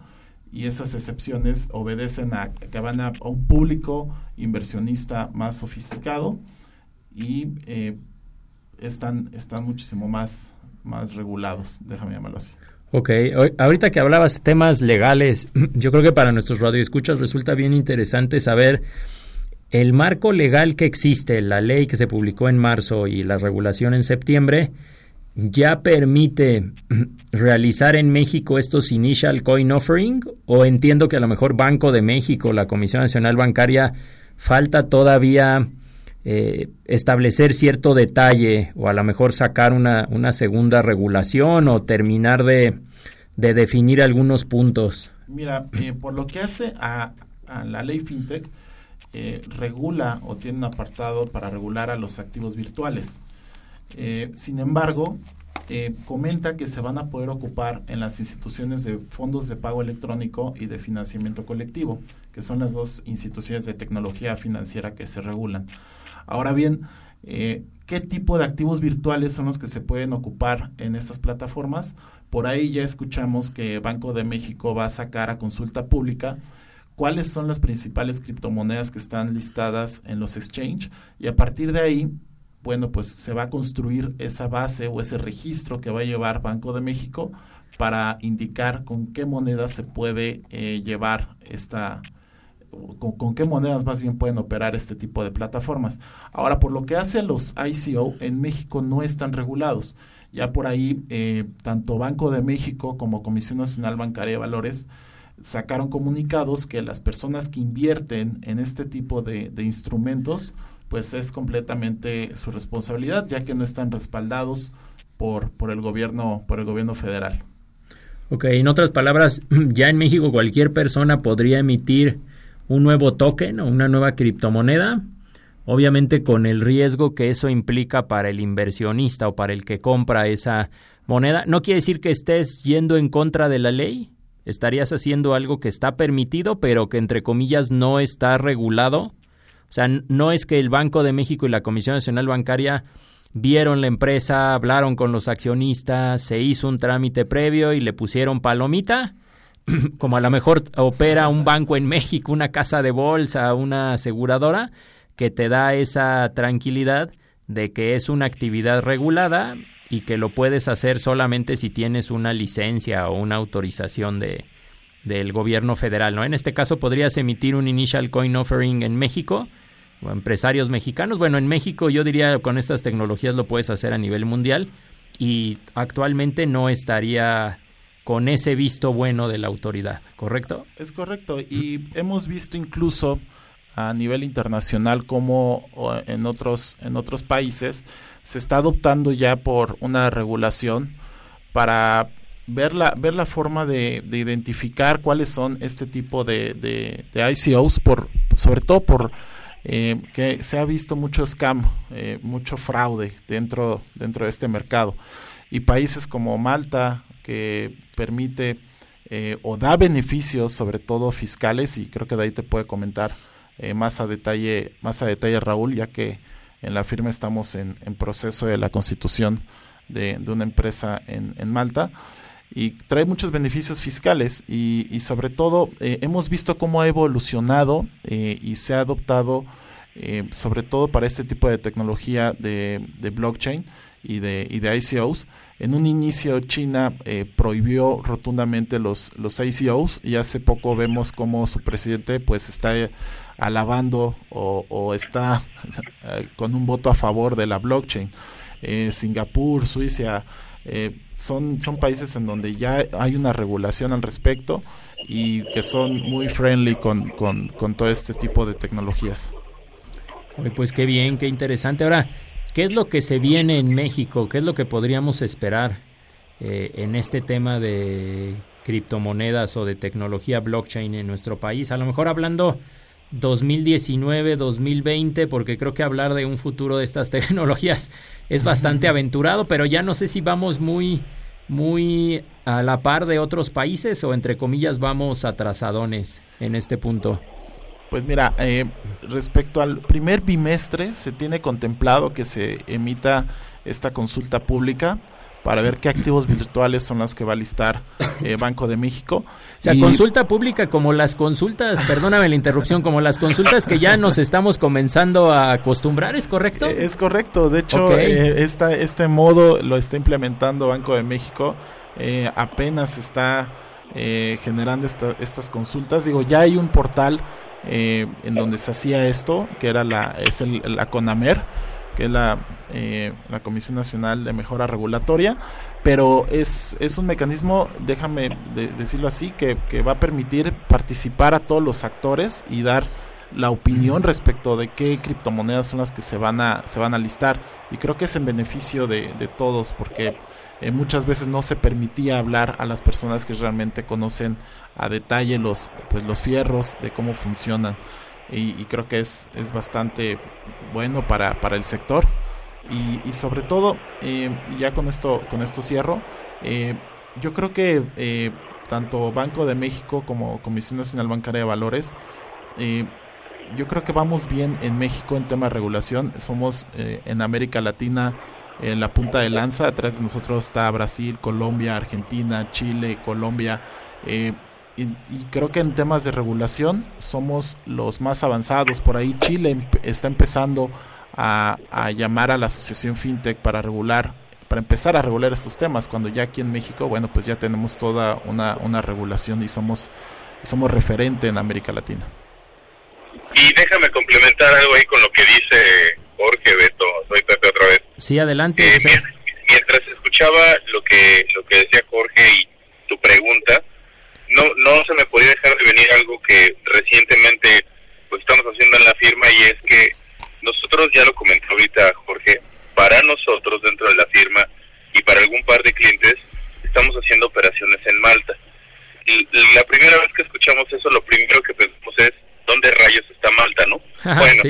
y esas excepciones obedecen a que van a, un público inversionista más sofisticado y eh, están, están muchísimo más, más regulados, déjame llamarlo así. Ok, ahorita que hablabas temas legales, yo creo que para nuestros radioescuchas resulta bien interesante saber el marco legal que existe, la ley que se publicó en marzo y la regulación en septiembre, ya permite realizar en México estos initial coin offering o entiendo que a lo mejor Banco de México, la Comisión Nacional Bancaria, falta todavía eh, establecer cierto detalle o a lo mejor sacar una, una segunda regulación o terminar de, de definir algunos puntos? Mira, eh, por lo que hace a, la ley FinTech, eh, regula o tiene un apartado para regular a los activos virtuales. Sin embargo, comenta que se van a poder ocupar en las instituciones de fondos de pago electrónico y de financiamiento colectivo, que son las dos instituciones de tecnología financiera que se regulan. Ahora bien, eh, ¿qué tipo de activos virtuales son los que se pueden ocupar en estas plataformas? Por ahí ya escuchamos que Banco de México va a sacar a consulta pública cuáles son las principales criptomonedas que están listadas en los exchange y a partir de ahí, bueno, pues se va a construir esa base o ese registro que va a llevar Banco de México para indicar con qué moneda se puede eh, llevar esta, con, qué monedas más bien pueden operar este tipo de plataformas. Ahora, por lo que hace a los ICO, en México no están regulados. Ya por ahí, eh, tanto Banco de México como Comisión Nacional Bancaria de Valores sacaron comunicados que las personas que invierten en este tipo de instrumentos, pues es completamente su responsabilidad, ya que no están respaldados por, por, el gobierno, por el gobierno federal. Ok, en otras palabras, ya en México cualquier persona podría emitir un nuevo token o una nueva criptomoneda, obviamente con el riesgo que eso implica para el inversionista o para el que compra esa moneda. No quiere decir que estés yendo en contra de la ley, estarías haciendo algo que está permitido, pero que entre comillas no está regulado. O sea, no es que el Banco de México y la Comisión Nacional Bancaria vieron la empresa, hablaron con los accionistas, se hizo un trámite previo y le pusieron palomita como a lo mejor opera un banco en México, una casa de bolsa, una aseguradora, que te da esa tranquilidad de que es una actividad regulada y que lo puedes hacer solamente si tienes una licencia o una autorización de, del gobierno federal, ¿no? En este caso podrías emitir un initial coin offering en México o empresarios mexicanos. Bueno, en México yo diría con estas tecnologías lo puedes hacer a nivel mundial y actualmente no estaría con ese visto bueno de la autoridad, ¿correcto? Es correcto y hemos visto incluso a nivel internacional como en otros en otros países se está adoptando ya por una regulación para ver la, ver la forma de, identificar cuáles son este tipo de, de, ICOs, por, sobre todo por eh, que se ha visto mucho scam, eh, mucho fraude dentro, dentro de este mercado. Y países como Malta, que permite eh, o da beneficios, sobre todo fiscales, y creo que de ahí te puede comentar más a detalle, más a detalle Raúl, ya que en la firma estamos en, proceso de la constitución de, una empresa en, Malta y trae muchos beneficios fiscales y, sobre todo eh, hemos visto cómo ha evolucionado y se ha adoptado sobre todo para este tipo de tecnología de, de blockchain y de, y de ICOs en un inicio China eh, prohibió rotundamente los, los ICOs y hace poco vemos como su presidente pues está eh, alabando o, está eh, con un voto a favor de la blockchain. Singapur, Suiza, son, son países en donde ya hay una regulación al respecto y que son muy friendly con, con, con todo este tipo de tecnologías. Pues qué bien, qué interesante. Ahora, ¿Qué es lo que se viene en México? ¿Qué es lo que podríamos esperar eh, en este tema de criptomonedas o de tecnología blockchain en nuestro país? A lo mejor hablando 2019, 2020, porque creo que hablar de un futuro de estas tecnologías es bastante aventurado, pero ya no sé si vamos muy muy a la par de otros países o entre comillas vamos atrasadones en este punto. Pues mira, eh, respecto al primer bimestre, se tiene contemplado que se emita esta consulta pública para ver qué activos virtuales son las que va a listar eh, Banco de México. O sea, consulta pública como las consultas, perdóname la interrupción, como las consultas que ya nos estamos comenzando a acostumbrar, ¿es correcto? Eh, es correcto, de hecho, este modo lo está implementando Banco de México, apenas está generando estas consultas. Digo, ya hay un portal eh, en donde se hacía esto, que era la, es el, la CONAMER, que es la, eh, la Comisión Nacional de Mejora Regulatoria, pero es, es un mecanismo, déjame decirlo así, que, que va a permitir participar a todos los actores y dar la opinión respecto de qué criptomonedas son las que se van a, se van a listar. Y creo que es en beneficio de, de todos, porque eh, muchas veces no se permitía hablar a las personas que realmente conocen a detalle los, pues, los fierros de cómo funcionan. Y, creo que es, es bastante bueno para, para el sector. Y, y sobre todo, eh, ya con esto, con esto cierro, eh, yo creo que tanto Banco de México como Comisión Nacional Bancaria de Valores yo creo que vamos bien en México en tema de regulación. Somos eh, en América Latina en la punta de lanza. Atrás de nosotros está Brasil, Colombia, Argentina, Chile, Colombia. Eh, y, creo que en temas de regulación somos los más avanzados. Por ahí Chile está empezando a, llamar a la asociación FinTech para regular para empezar a regular estos temas, cuando ya aquí en México, bueno, pues ya tenemos toda una, una regulación y somos, somos referente en América Latina. Y déjame complementar algo ahí con lo que dice Jorge Beto. Soy Pepe otra vez. Sí, adelante. Eh, mientras escuchaba lo que lo que decía Jorge y tu pregunta, no no se me podía dejar de venir algo que recientemente pues estamos haciendo en la firma y es que nosotros ya lo comentó ahorita Jorge, para nosotros dentro de la firma y para algún par de clientes estamos haciendo operaciones en Malta. Y la primera vez que escuchamos eso, lo primero que pensamos es dónde rayos está Malta, ¿no? bueno,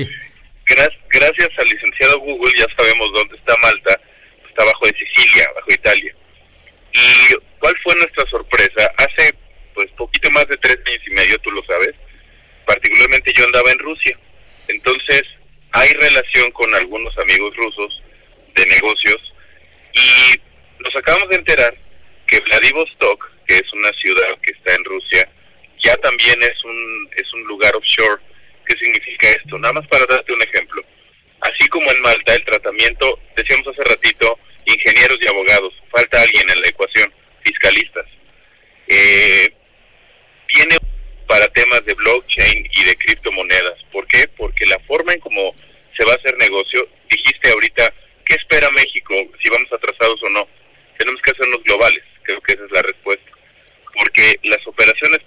gracias al licenciado Google ya sabemos dónde está Malta, está bajo de Sicilia, bajo Italia. ¿Y cuál fue nuestra sorpresa? Hace pues poquito más de tres años y medio, tú lo sabes, particularmente yo andaba en Rusia. Entonces, hay relación con algunos amigos rusos de negocios y nos acabamos de enterar que Vladivostok, que es una ciudad que está en Rusia, ya también es un, es un lugar offshore. ¿Qué significa esto? Nada más para darte un ejemplo. Así como en Malta el tratamiento, decíamos hace ratito, ingenieros y abogados, falta alguien en la ecuación, fiscalistas. Eh, viene para temas de blockchain y de criptomonedas. ¿Por qué? Porque la forma en cómo se va a hacer negocio, dijiste ahorita, ¿qué espera México si vamos atrasados o no? Tenemos que hacernos globales, creo que esa es la respuesta porque las operaciones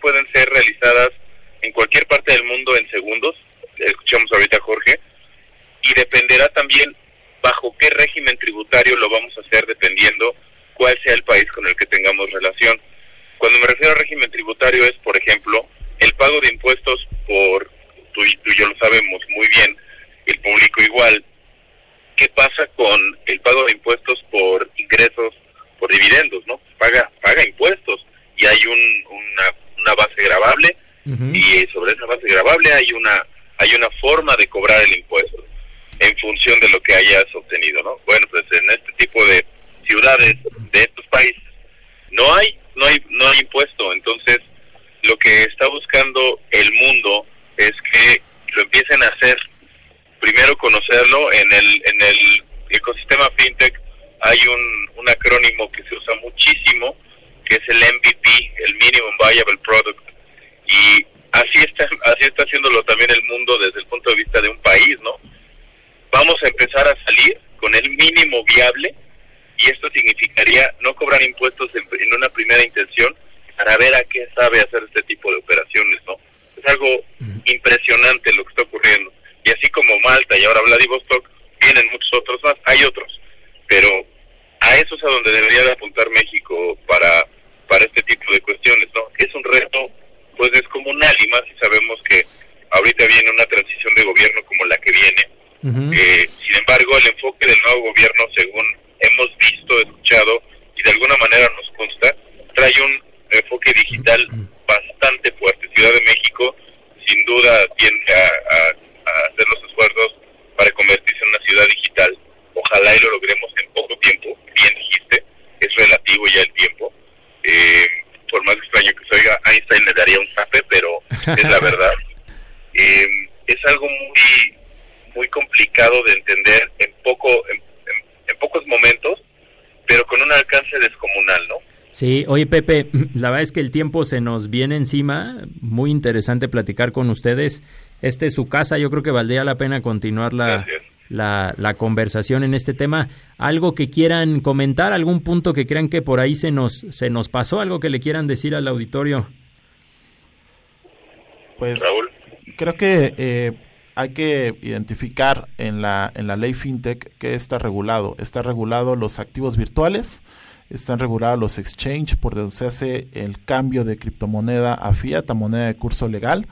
duda, tiende a, a hacer los esfuerzos para convertirse en una ciudad digital. Ojalá y lo logremos en poco tiempo. Bien dijiste, es relativo ya el tiempo eh, por más extraño que se oiga, Einstein le daría un zape, pero es la verdad. Eh, es algo muy muy complicado de entender en poco en, pocos momentos, pero con un alcance descomunal, ¿no? Sí, oye Pepe, la verdad es que el tiempo se nos viene encima, muy interesante platicar con ustedes. Este es su casa, yo creo que valdría la pena continuar la, la, la, conversación en este tema. ¿Algo que quieran comentar? ¿Algún punto que crean que por ahí se nos, se nos pasó? ¿Algo que le quieran decir al auditorio? Pues creo que eh, hay que identificar en la, en la ley FinTech que está regulado. Está regulado los activos virtuales, están regulados los exchange, por donde se hace el cambio de criptomoneda a fiat, a moneda de curso legal.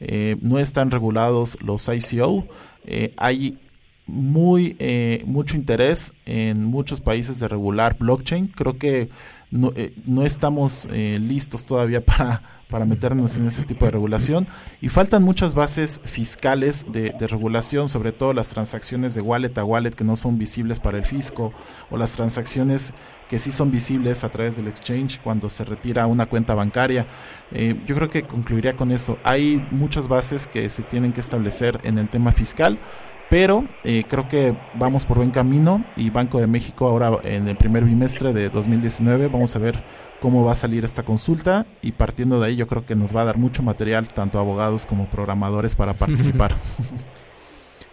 Eh, no están regulados los ICO. Eh, hay muy eh, mucho interés en muchos países de regular blockchain. Creo que no, no estamos listos todavía para para meternos en ese tipo de regulación y faltan muchas bases fiscales de, regulación, sobre todo las transacciones de wallet a wallet que no son visibles para el fisco o las transacciones que sí son visibles a través del exchange cuando se retira una cuenta bancaria. Eh, yo creo que concluiría con eso. Hay muchas bases que se tienen que establecer en el tema fiscal pero eh, creo que vamos por buen camino y Banco de México ahora en el primer bimestre de 2019 vamos a ver cómo va a salir esta consulta y partiendo de ahí yo creo que nos va a dar mucho material tanto abogados como programadores para participar.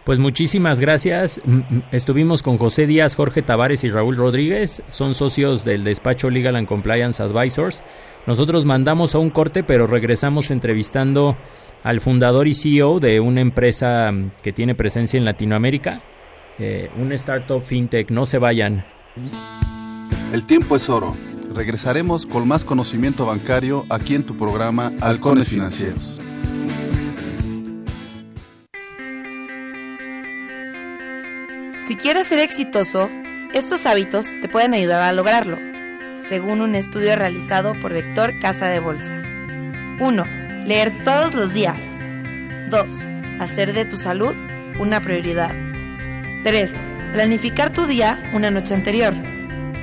Pues muchísimas gracias. Mm, mm, estuvimos con José Díaz, Jorge Tavares y Raúl Rodríguez. Son socios del despacho Legal and Compliance Advisors. Nosotros mandamos a un corte, pero regresamos entrevistando al fundador y CEO de una empresa mm, que tiene presencia en Latinoamérica, eh, un startup fintech. No se vayan. El tiempo es oro. Regresaremos con más conocimiento bancario aquí en tu programa Halcones Financieros. Si quieres ser exitoso, estos hábitos te pueden ayudar a lograrlo, según un estudio realizado por Vector Casa de Bolsa. 1. Leer todos los días. 2. Hacer de tu salud una prioridad. 3. Planificar tu día una noche anterior.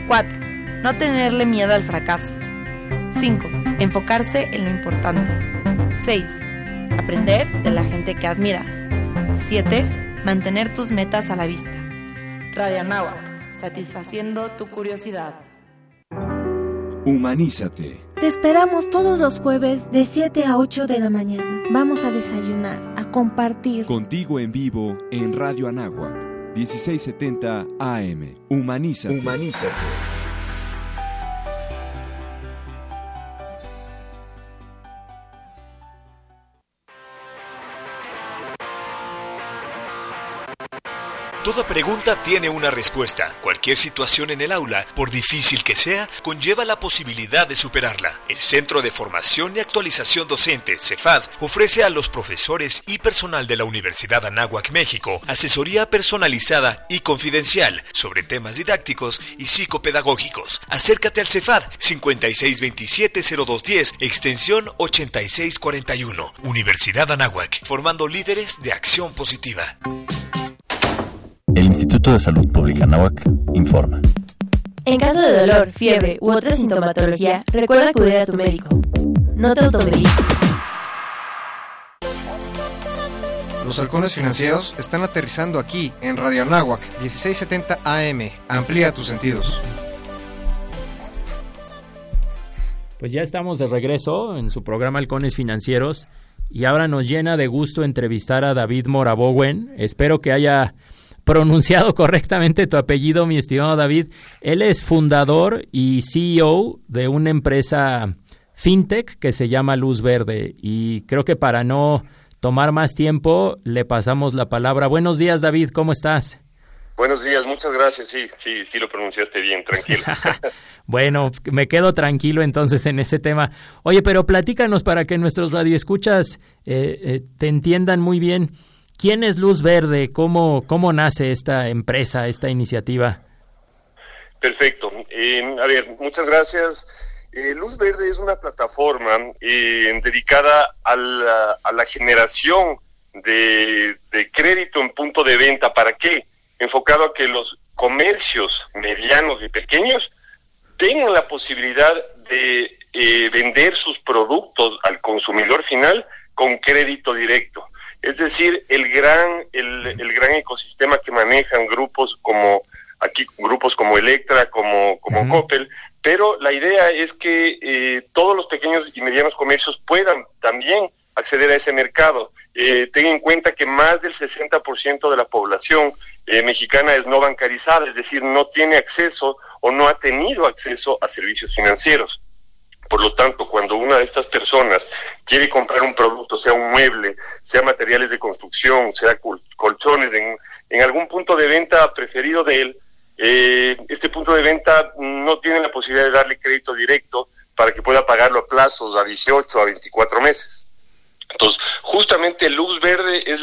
4 no tenerle miedo al fracaso. 5. Enfocarse en lo importante. 6. Aprender de la gente que admiras. 7. Mantener tus metas a la vista. Radio Anáhuac, satisfaciendo tu curiosidad. Humanízate. Te esperamos todos los jueves de 7 a 8 de la mañana. Vamos a desayunar, a compartir. Contigo en vivo en Radio Anáhuac, 1670 AM. Humanízate. Humanízate. Toda pregunta tiene una respuesta. Cualquier situación en el aula, por difícil que sea, conlleva la posibilidad de superarla. El Centro de Formación y Actualización Docente, CEFAD, ofrece a los profesores y personal de la Universidad Anáhuac, México, asesoría personalizada y confidencial sobre temas didácticos y psicopedagógicos. Acércate al CEFAD 5627-0210, extensión 8641. Universidad Anáhuac, formando líderes de acción positiva. El Instituto de Salud Pública Nahuac informa. En caso de dolor, fiebre u otra sintomatología, recuerda acudir a tu médico. No te automediques. Los halcones financieros están aterrizando aquí en Radio Anáhuac 1670 AM. Amplía tus sentidos. Pues ya estamos de regreso en su programa Halcones Financieros y ahora nos llena de gusto entrevistar a David Morabowen. Espero que haya pronunciado correctamente tu apellido, mi estimado David. Él es fundador y CEO de una empresa fintech que se llama Luz Verde. Y creo que para no tomar más tiempo, le pasamos la palabra. Buenos días, David, ¿cómo estás? Buenos días, muchas gracias. Sí, sí, sí lo pronunciaste bien, tranquilo. bueno, me quedo tranquilo entonces en ese tema. Oye, pero platícanos para que nuestros radioescuchas eh, eh, te entiendan muy bien. ¿Quién es Luz Verde? ¿Cómo, cómo nace esta empresa, esta iniciativa? Perfecto. Eh, a ver, muchas gracias. Eh, Luz Verde es una plataforma eh, dedicada a la, generación de, crédito en punto de venta. ¿Para qué? Enfocado a que los comercios medianos y pequeños tengan la posibilidad de vender sus productos al consumidor final con crédito directo. Es decir, el gran, el, gran ecosistema que manejan grupos como aquí grupos como Electra, como, como Coppel, pero la idea es que eh, todos los pequeños y medianos comercios puedan también acceder a ese mercado. Eh, ten en cuenta que más del 60% de la población eh, mexicana es no bancarizada, es decir, no tiene acceso o no ha tenido acceso a servicios financieros. Por lo tanto, cuando una de estas personas quiere comprar un producto, sea un mueble, sea materiales de construcción, sea colchones, en, en algún punto de venta preferido de él, eh, este punto de venta no tiene la posibilidad de darle crédito directo para que pueda pagarlo a plazos a 18 a 24 meses. Entonces, justamente Luz Verde es,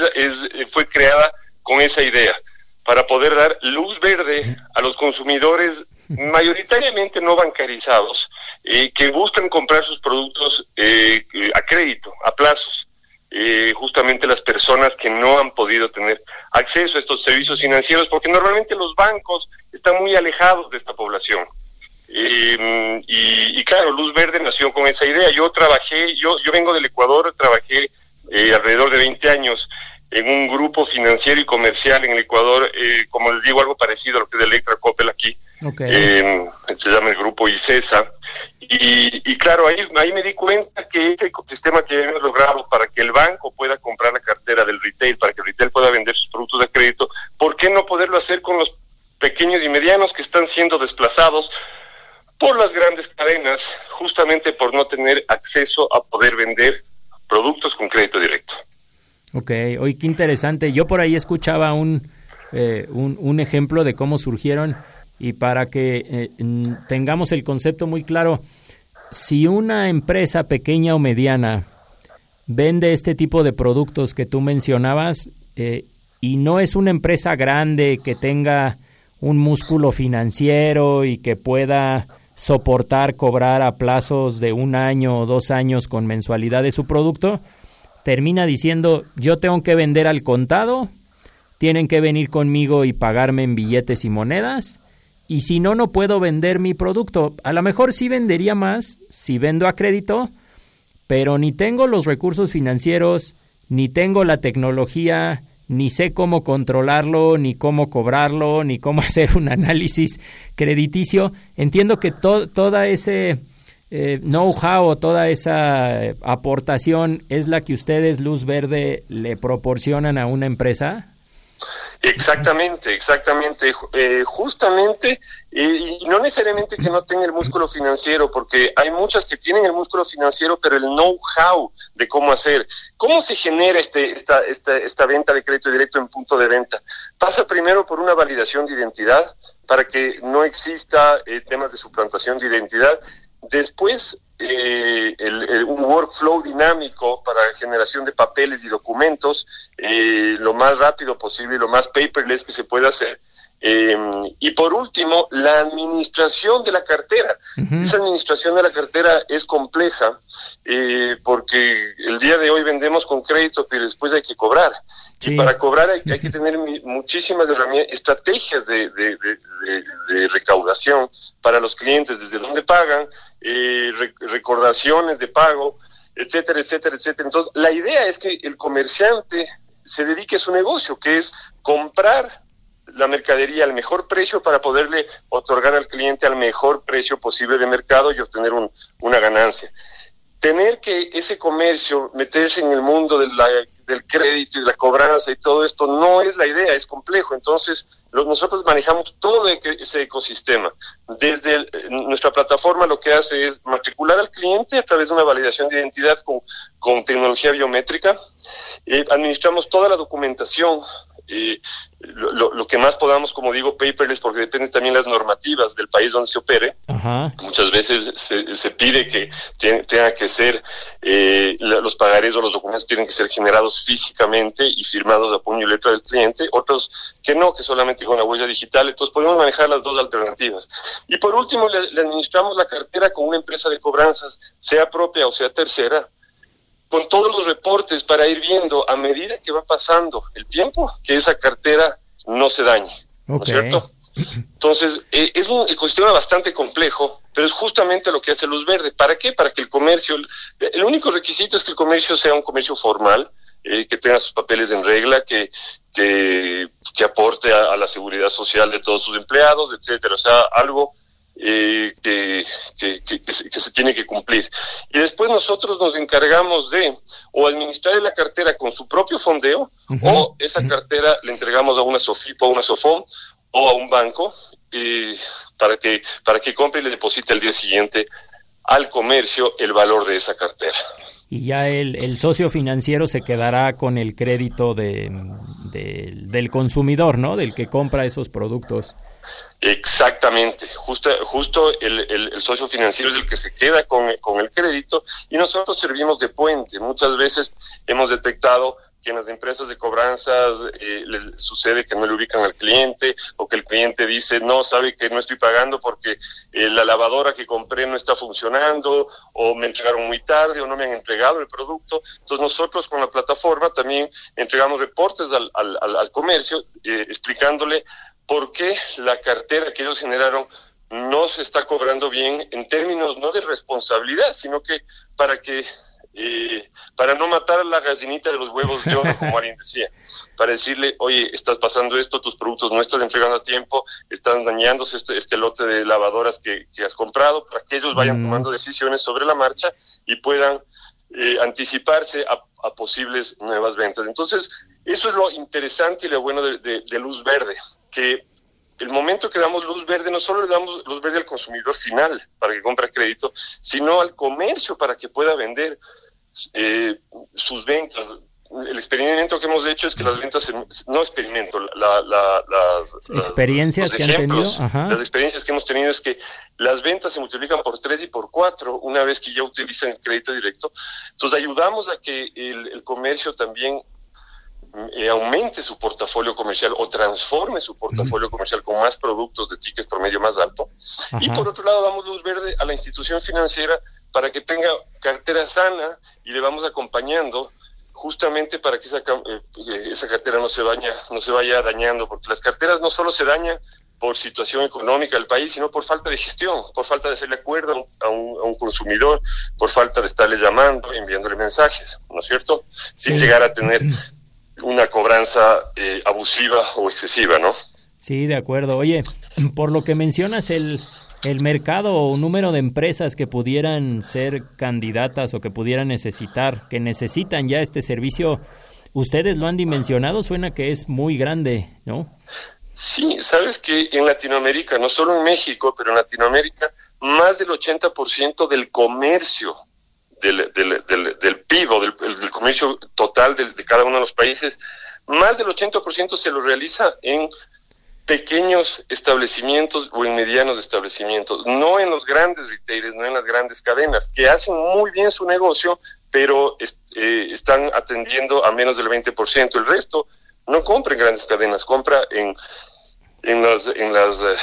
fue creada con esa idea, para poder dar luz verde a los consumidores mayoritariamente no bancarizados, eh, que buscan comprar sus productos eh, a crédito, a plazos. Eh, justamente las personas que no han podido tener acceso a estos servicios financieros, porque normalmente los bancos están muy alejados de esta población. y, y, claro, Luz Verde nació con esa idea. Yo trabajé, yo, yo vengo del Ecuador, trabajé alrededor de 20 años en un grupo financiero y comercial en el Ecuador, eh, como les digo, algo parecido a lo que es Electra Coppel aquí. Eh, se llama el grupo ICESA. Y, y, claro, ahí, ahí me di cuenta que este ecosistema que hemos logrado para que el banco pueda comprar la cartera del retail, para que el retail pueda vender sus productos de crédito, ¿por qué no poderlo hacer con los pequeños y medianos que están siendo desplazados por las grandes cadenas, justamente por no tener acceso a poder vender productos con crédito directo? Ok, hoy qué interesante. Yo por ahí escuchaba un, eh, un, ejemplo de cómo surgieron y para que eh, tengamos el concepto muy claro, si una empresa pequeña o mediana vende este tipo de productos que tú mencionabas eh, y no es una empresa grande que tenga un músculo financiero y que pueda soportar cobrar a plazos de un año o dos años con mensualidad de su producto, termina diciendo yo tengo que vender al contado, tienen que venir conmigo y pagarme en billetes y monedas, y si no, no puedo vender mi producto. A lo mejor sí vendería más si vendo a crédito, pero ni tengo los recursos financieros, ni tengo la tecnología, ni sé cómo controlarlo, ni cómo cobrarlo, ni cómo hacer un análisis crediticio. Entiendo que toda ese eh, know-how toda esa aportación es la que ustedes, Luz Verde, le proporcionan a una empresa? Exactamente, exactamente. Eh, justamente, y no necesariamente que no tenga el músculo financiero, porque hay muchas que tienen el músculo financiero, pero el know-how de cómo hacer. ¿Cómo se genera este, esta, esta, esta venta de crédito directo en punto de venta? Pasa primero por una validación de identidad para que no exista temas de suplantación de identidad Después, eh, un workflow dinámico para generación de papeles y documentos, eh, lo más rápido posible, lo más paperless que se pueda hacer. Em, y por último, la administración de la cartera. Esa administración de la cartera es compleja eh, porque el día de hoy vendemos con crédito, pero después hay que cobrar. Y para cobrar hay, que tener muchísimas estrategias de, recaudación para los clientes, desde dónde pagan, eh, recordaciones de pago, etcétera, etcétera, etcétera. Entonces, la idea es que el comerciante se dedique a su negocio, que es comprar la mercadería al mejor precio para poderle otorgar al cliente al mejor precio posible de mercado y obtener una ganancia. Tener que ese comercio meterse en el mundo del crédito y la cobranza y todo esto no es la idea, es complejo. Entonces, nosotros manejamos todo ese ecosistema. Desde nuestra plataforma lo que hace es matricular al cliente a través de una validación de identidad con, tecnología biométrica. Eh, administramos toda la documentación eh, lo, que más podamos, como digo, paperless, porque dependen también las normativas del país donde se opere. Muchas veces se, pide que tenga que ser, eh, los pagarés o los documentos tienen que ser generados físicamente y firmados a puño y letra del cliente, otros que no, que solamente con la huella digital. Entonces podemos manejar las dos alternativas. Y por último, le administramos la cartera con una empresa de cobranzas, sea propia o sea tercera, con todos los reportes para ir viendo a medida que va pasando el tiempo que esa cartera no se dañe. ¿No es cierto? Entonces, eh, es un ecosistema bastante complejo, pero es justamente lo que hace Luz Verde. ¿Para qué? Para que el comercio, el único requisito es que el comercio sea un comercio formal, eh, que tenga sus papeles en regla, que, que, aporte a, la seguridad social de todos sus empleados, etcétera. O sea, algo eh, que, que, que, se, tiene que cumplir. Y después nosotros nos encargamos de o administrar la cartera con su propio fondeo o esa cartera le entregamos a una SOFIPO, a una SOFOM o a un banco para, que, para que compre y le deposite el día siguiente al comercio el valor de esa cartera. Y ya el, el socio financiero se quedará con el crédito de, del consumidor, ¿no? Del que compra esos productos. Exactamente, justo, justo el, el, socio financiero es el que se queda con, con, el crédito y nosotros servimos de puente. Muchas veces hemos detectado que en las empresas de cobranza eh, sucede que no le ubican al cliente o que el cliente dice, no, sabe que no estoy pagando porque eh, la lavadora que compré no está funcionando o me entregaron muy tarde o no me han entregado el producto. Entonces nosotros con la plataforma también entregamos reportes al, al, al comercio eh, explicándole por qué la cartera que ellos generaron no se está cobrando bien en términos no de responsabilidad, sino que para que eh, para no matar a la gallinita de los huevos de oro, como alguien decía, para decirle, oye, estás pasando esto, tus productos no estás entregando a tiempo, están dañándose este, este lote de lavadoras que, has comprado, para que ellos vayan tomando decisiones sobre la marcha y puedan eh, anticiparse a, posibles nuevas ventas. Entonces, eso es lo interesante y lo bueno de, Luz Verde, que el momento que damos luz verde, no solo le damos luz verde al consumidor final para que compre crédito, sino al comercio para que pueda vender eh, sus ventas. El experimento que hemos hecho es que las ventas, no experimento, las, experiencias que han tenido, las experiencias que hemos tenido es que las ventas se multiplican por tres y por cuatro una vez que ya utilizan el crédito directo. Entonces ayudamos a que el comercio también aumente su portafolio comercial o transforme su portafolio comercial con más productos de tickets promedio más alto. Y por otro lado, damos luz verde a la institución financiera para que tenga cartera sana y le vamos acompañando justamente para que esa, eh, esa cartera no se, vaya, no se vaya dañando, porque las carteras no solo se dañan por situación económica del país, sino por falta de gestión, por falta de hacerle acuerdo a un, a un consumidor, por falta de estarle llamando, enviándole mensajes, ¿no es cierto? Sin llegar a tener una cobranza eh, abusiva o excesiva, ¿no? Sí, de acuerdo. Oye, por lo que mencionas, el, el mercado o número de empresas que pudieran ser candidatas o que pudieran necesitar, que necesitan ya este servicio, ustedes lo han dimensionado, suena que es muy grande, ¿no? Sí, sabes que en Latinoamérica, no solo en México, pero en Latinoamérica, más del 80% del comercio del, del, del, del PIB o del, comercio total de, cada uno de los países, más del 80% se lo realiza en pequeños establecimientos o en medianos establecimientos, no en los grandes retailers, no en las grandes cadenas, que hacen muy bien su negocio, pero eh, están atendiendo a menos del 20%. El resto no compra en grandes cadenas, compra en en, las, en, las, eh,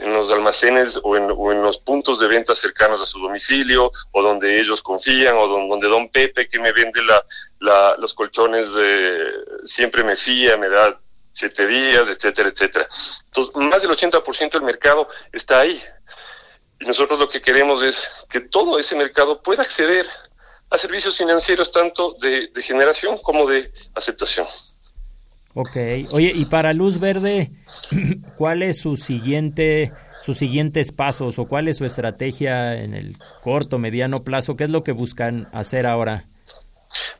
en los almacenes o en, o en, los puntos de venta cercanos a su domicilio o donde ellos confían o donde don Pepe que me vende la, la, los colchones eh, siempre me fía, me da siete días, etcétera, etcétera. Entonces, más del 80% del mercado está ahí. Y nosotros lo que queremos es que todo ese mercado pueda acceder a servicios financieros tanto de, de generación como de aceptación. Ok, oye, y para Luz Verde, ¿cuál es su siguiente, sus siguientes pasos o cuál es su estrategia en el corto, mediano plazo? ¿Qué es lo que buscan hacer ahora?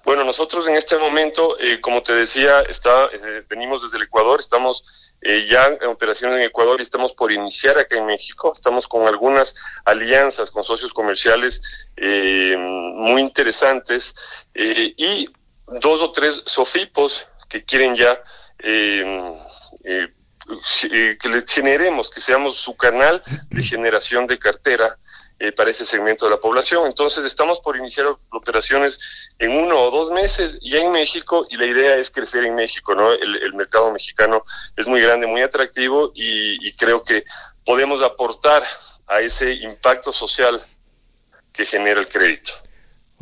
Bueno, nosotros en este momento, eh, como te decía, está, eh, venimos desde el Ecuador, estamos eh, ya en operación en Ecuador y estamos por iniciar acá en México. Estamos con algunas alianzas con socios comerciales muy interesantes y dos o tres sofipos que quieren ya eh, eh, eh, que le generemos, que seamos su canal de generación de cartera para ese segmento de la población. Entonces estamos por iniciar operaciones en uno o dos meses ya en México y la idea es crecer en México, ¿no? El, mercado mexicano es muy grande, muy atractivo y, y creo que podemos aportar a ese impacto social que genera el crédito.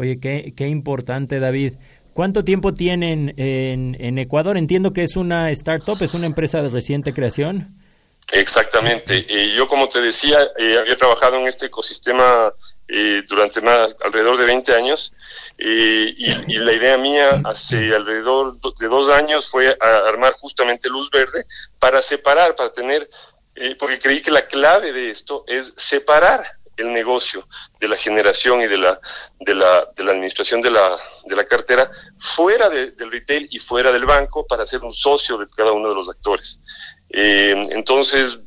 Oye, qué, qué importante, David. ¿Cuánto tiempo tienen en, Ecuador? Entiendo que es una startup, es una empresa de reciente creación. Exactamente. Eh, yo, como te decía, eh, había trabajado en este ecosistema eh, durante alrededor de 20 años y, la idea mía hace alrededor de dos años fue armar justamente Luz Verde para separar, para tener, porque creí que la clave de esto es separar el negocio de la generación y de la, de la, de la administración de la, de la cartera fuera del retail y fuera del banco para ser un socio de cada uno de los actores. Eh, entonces,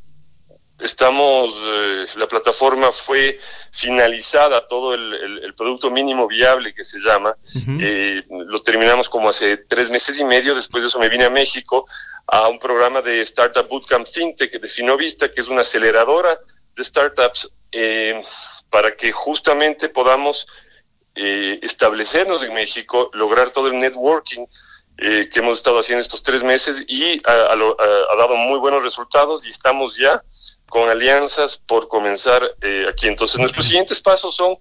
estamos, eh, la plataforma fue finalizada, todo el, producto mínimo viable que se llama, eh, lo terminamos como hace tres meses y medio, después de eso me vine a México a un programa de Startup Bootcamp FinTech de Finovista, que es una aceleradora de startups, eh, para que justamente podamos establecernos en México, lograr todo el networking que hemos estado haciendo estos tres meses y ha, dado muy buenos resultados y estamos ya con alianzas por comenzar eh, aquí. Entonces, nuestros siguientes pasos son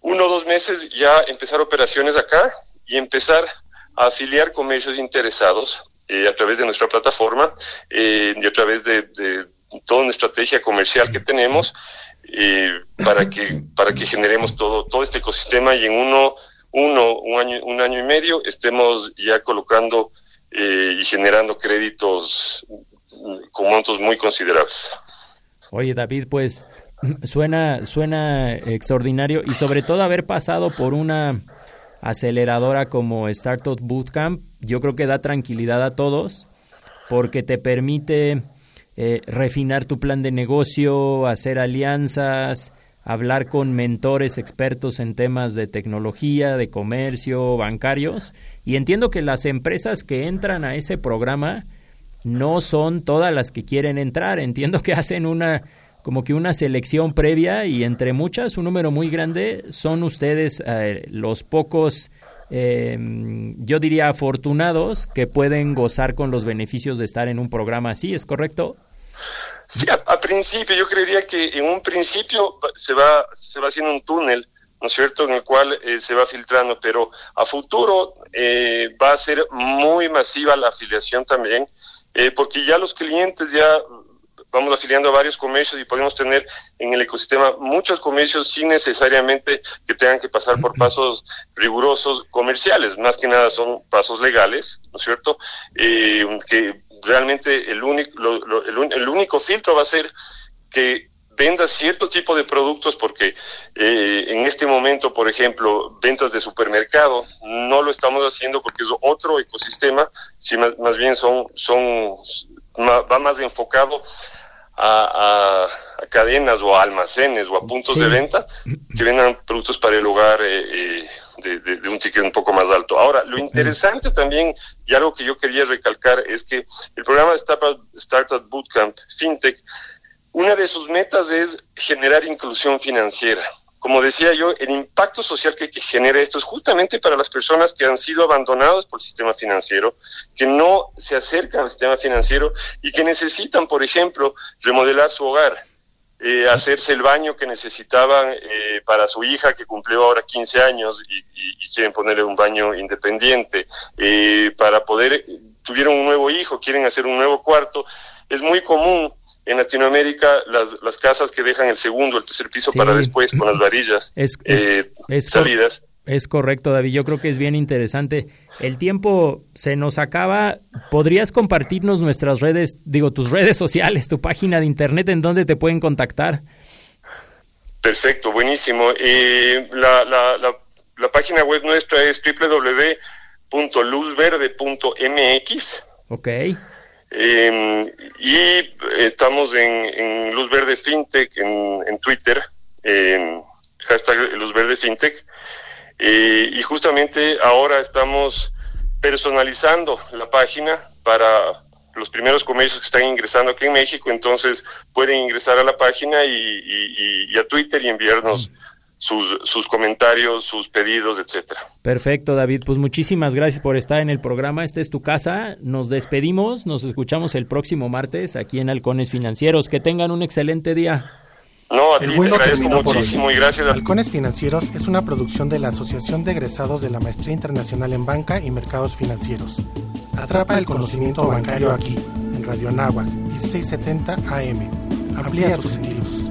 uno o dos meses ya empezar operaciones acá y empezar a afiliar comercios interesados eh, a través de nuestra plataforma eh, y a través de, toda una estrategia comercial que tenemos para que para que generemos todo todo este ecosistema y en uno uno un año un año y medio estemos ya colocando y generando créditos con montos muy considerables. Oye, David, pues suena, suena extraordinario y sobre todo haber pasado por una aceleradora como Startup Bootcamp, yo creo que da tranquilidad a todos porque te permite eh, refinar tu plan de negocio, hacer alianzas, hablar con mentores expertos en temas de tecnología, de comercio, bancarios. Y entiendo que las empresas que entran a ese programa no son todas las que quieren entrar. Entiendo que hacen una como que una selección previa y entre muchas, un número muy grande, son ustedes eh, los pocos, em, yo diría afortunados, que pueden gozar con los beneficios de estar en un programa así, ¿es correcto? Sí, a, principio, yo creería que en un principio se va, se va haciendo un túnel, ¿no es cierto?, en el cual eh, se va filtrando, pero a futuro eh, va a ser muy masiva la afiliación también eh, porque ya los clientes ya vamos afiliando a varios comercios y podemos tener en el ecosistema muchos comercios sin necesariamente que tengan que pasar por pasos rigurosos comerciales, más que nada son pasos legales, ¿no es cierto? Eh, que realmente el único, el, único filtro va a ser que venda cierto tipo de productos porque eh, en este momento, por ejemplo, ventas de supermercado, no lo estamos haciendo porque es otro ecosistema, si más, bien son, son va más enfocado a, cadenas o a almacenes o a puntos de venta que vendan productos para el hogar eh, eh, de, un ticket un poco más alto. Ahora, lo interesante también, y algo que yo quería recalcar, es que el programa de Startup, Startup Bootcamp FinTech una de sus metas es generar inclusión financiera. Como decía yo, el impacto social que, genera esto es justamente para las personas que han sido abandonadas por el sistema financiero, que no se acercan al sistema financiero y que necesitan, por ejemplo, remodelar su hogar, eh, hacerse el baño que necesitaban eh, para su hija que cumplió ahora 15 años y, quieren ponerle un baño independiente, eh, para poder, tuvieron un nuevo hijo, quieren hacer un nuevo cuarto. Es muy común en Latinoamérica las, las casas que dejan el segundo, el tercer piso para después con las varillas es, eh, salidas. Es correcto, David. Yo creo que es bien interesante. El tiempo se nos acaba. ¿Podrías compartirnos nuestras redes, digo, tus redes sociales, tu página de internet en donde te pueden contactar? Perfecto, buenísimo. Eh, la, la, la, la, página web nuestra es www.luzverde.mx. Ok. Eh, y estamos en, Luz Verde FinTech en, Twitter, eh, hashtag Luz Verde FinTech. Eh, y justamente ahora estamos personalizando la página para los primeros comercios que están ingresando aquí en México, entonces pueden ingresar a la página y, a Twitter y enviarnos sus, sus comentarios, sus pedidos, etcétera. Perfecto, David. Pues muchísimas gracias por estar en el programa. Esta es tu casa. Nos despedimos. Nos escuchamos el próximo martes aquí en Halcones Financieros. Que tengan un excelente día. No, a ti te agradezco muchísimo y gracias. Halcones Financieros es una producción de la Asociación de Egresados de la Maestría Internacional en Banca y Mercados Financieros. Atrapa el conocimiento bancario aquí, en Radio Nahua, 1670 AM. Amplía tus sentidos.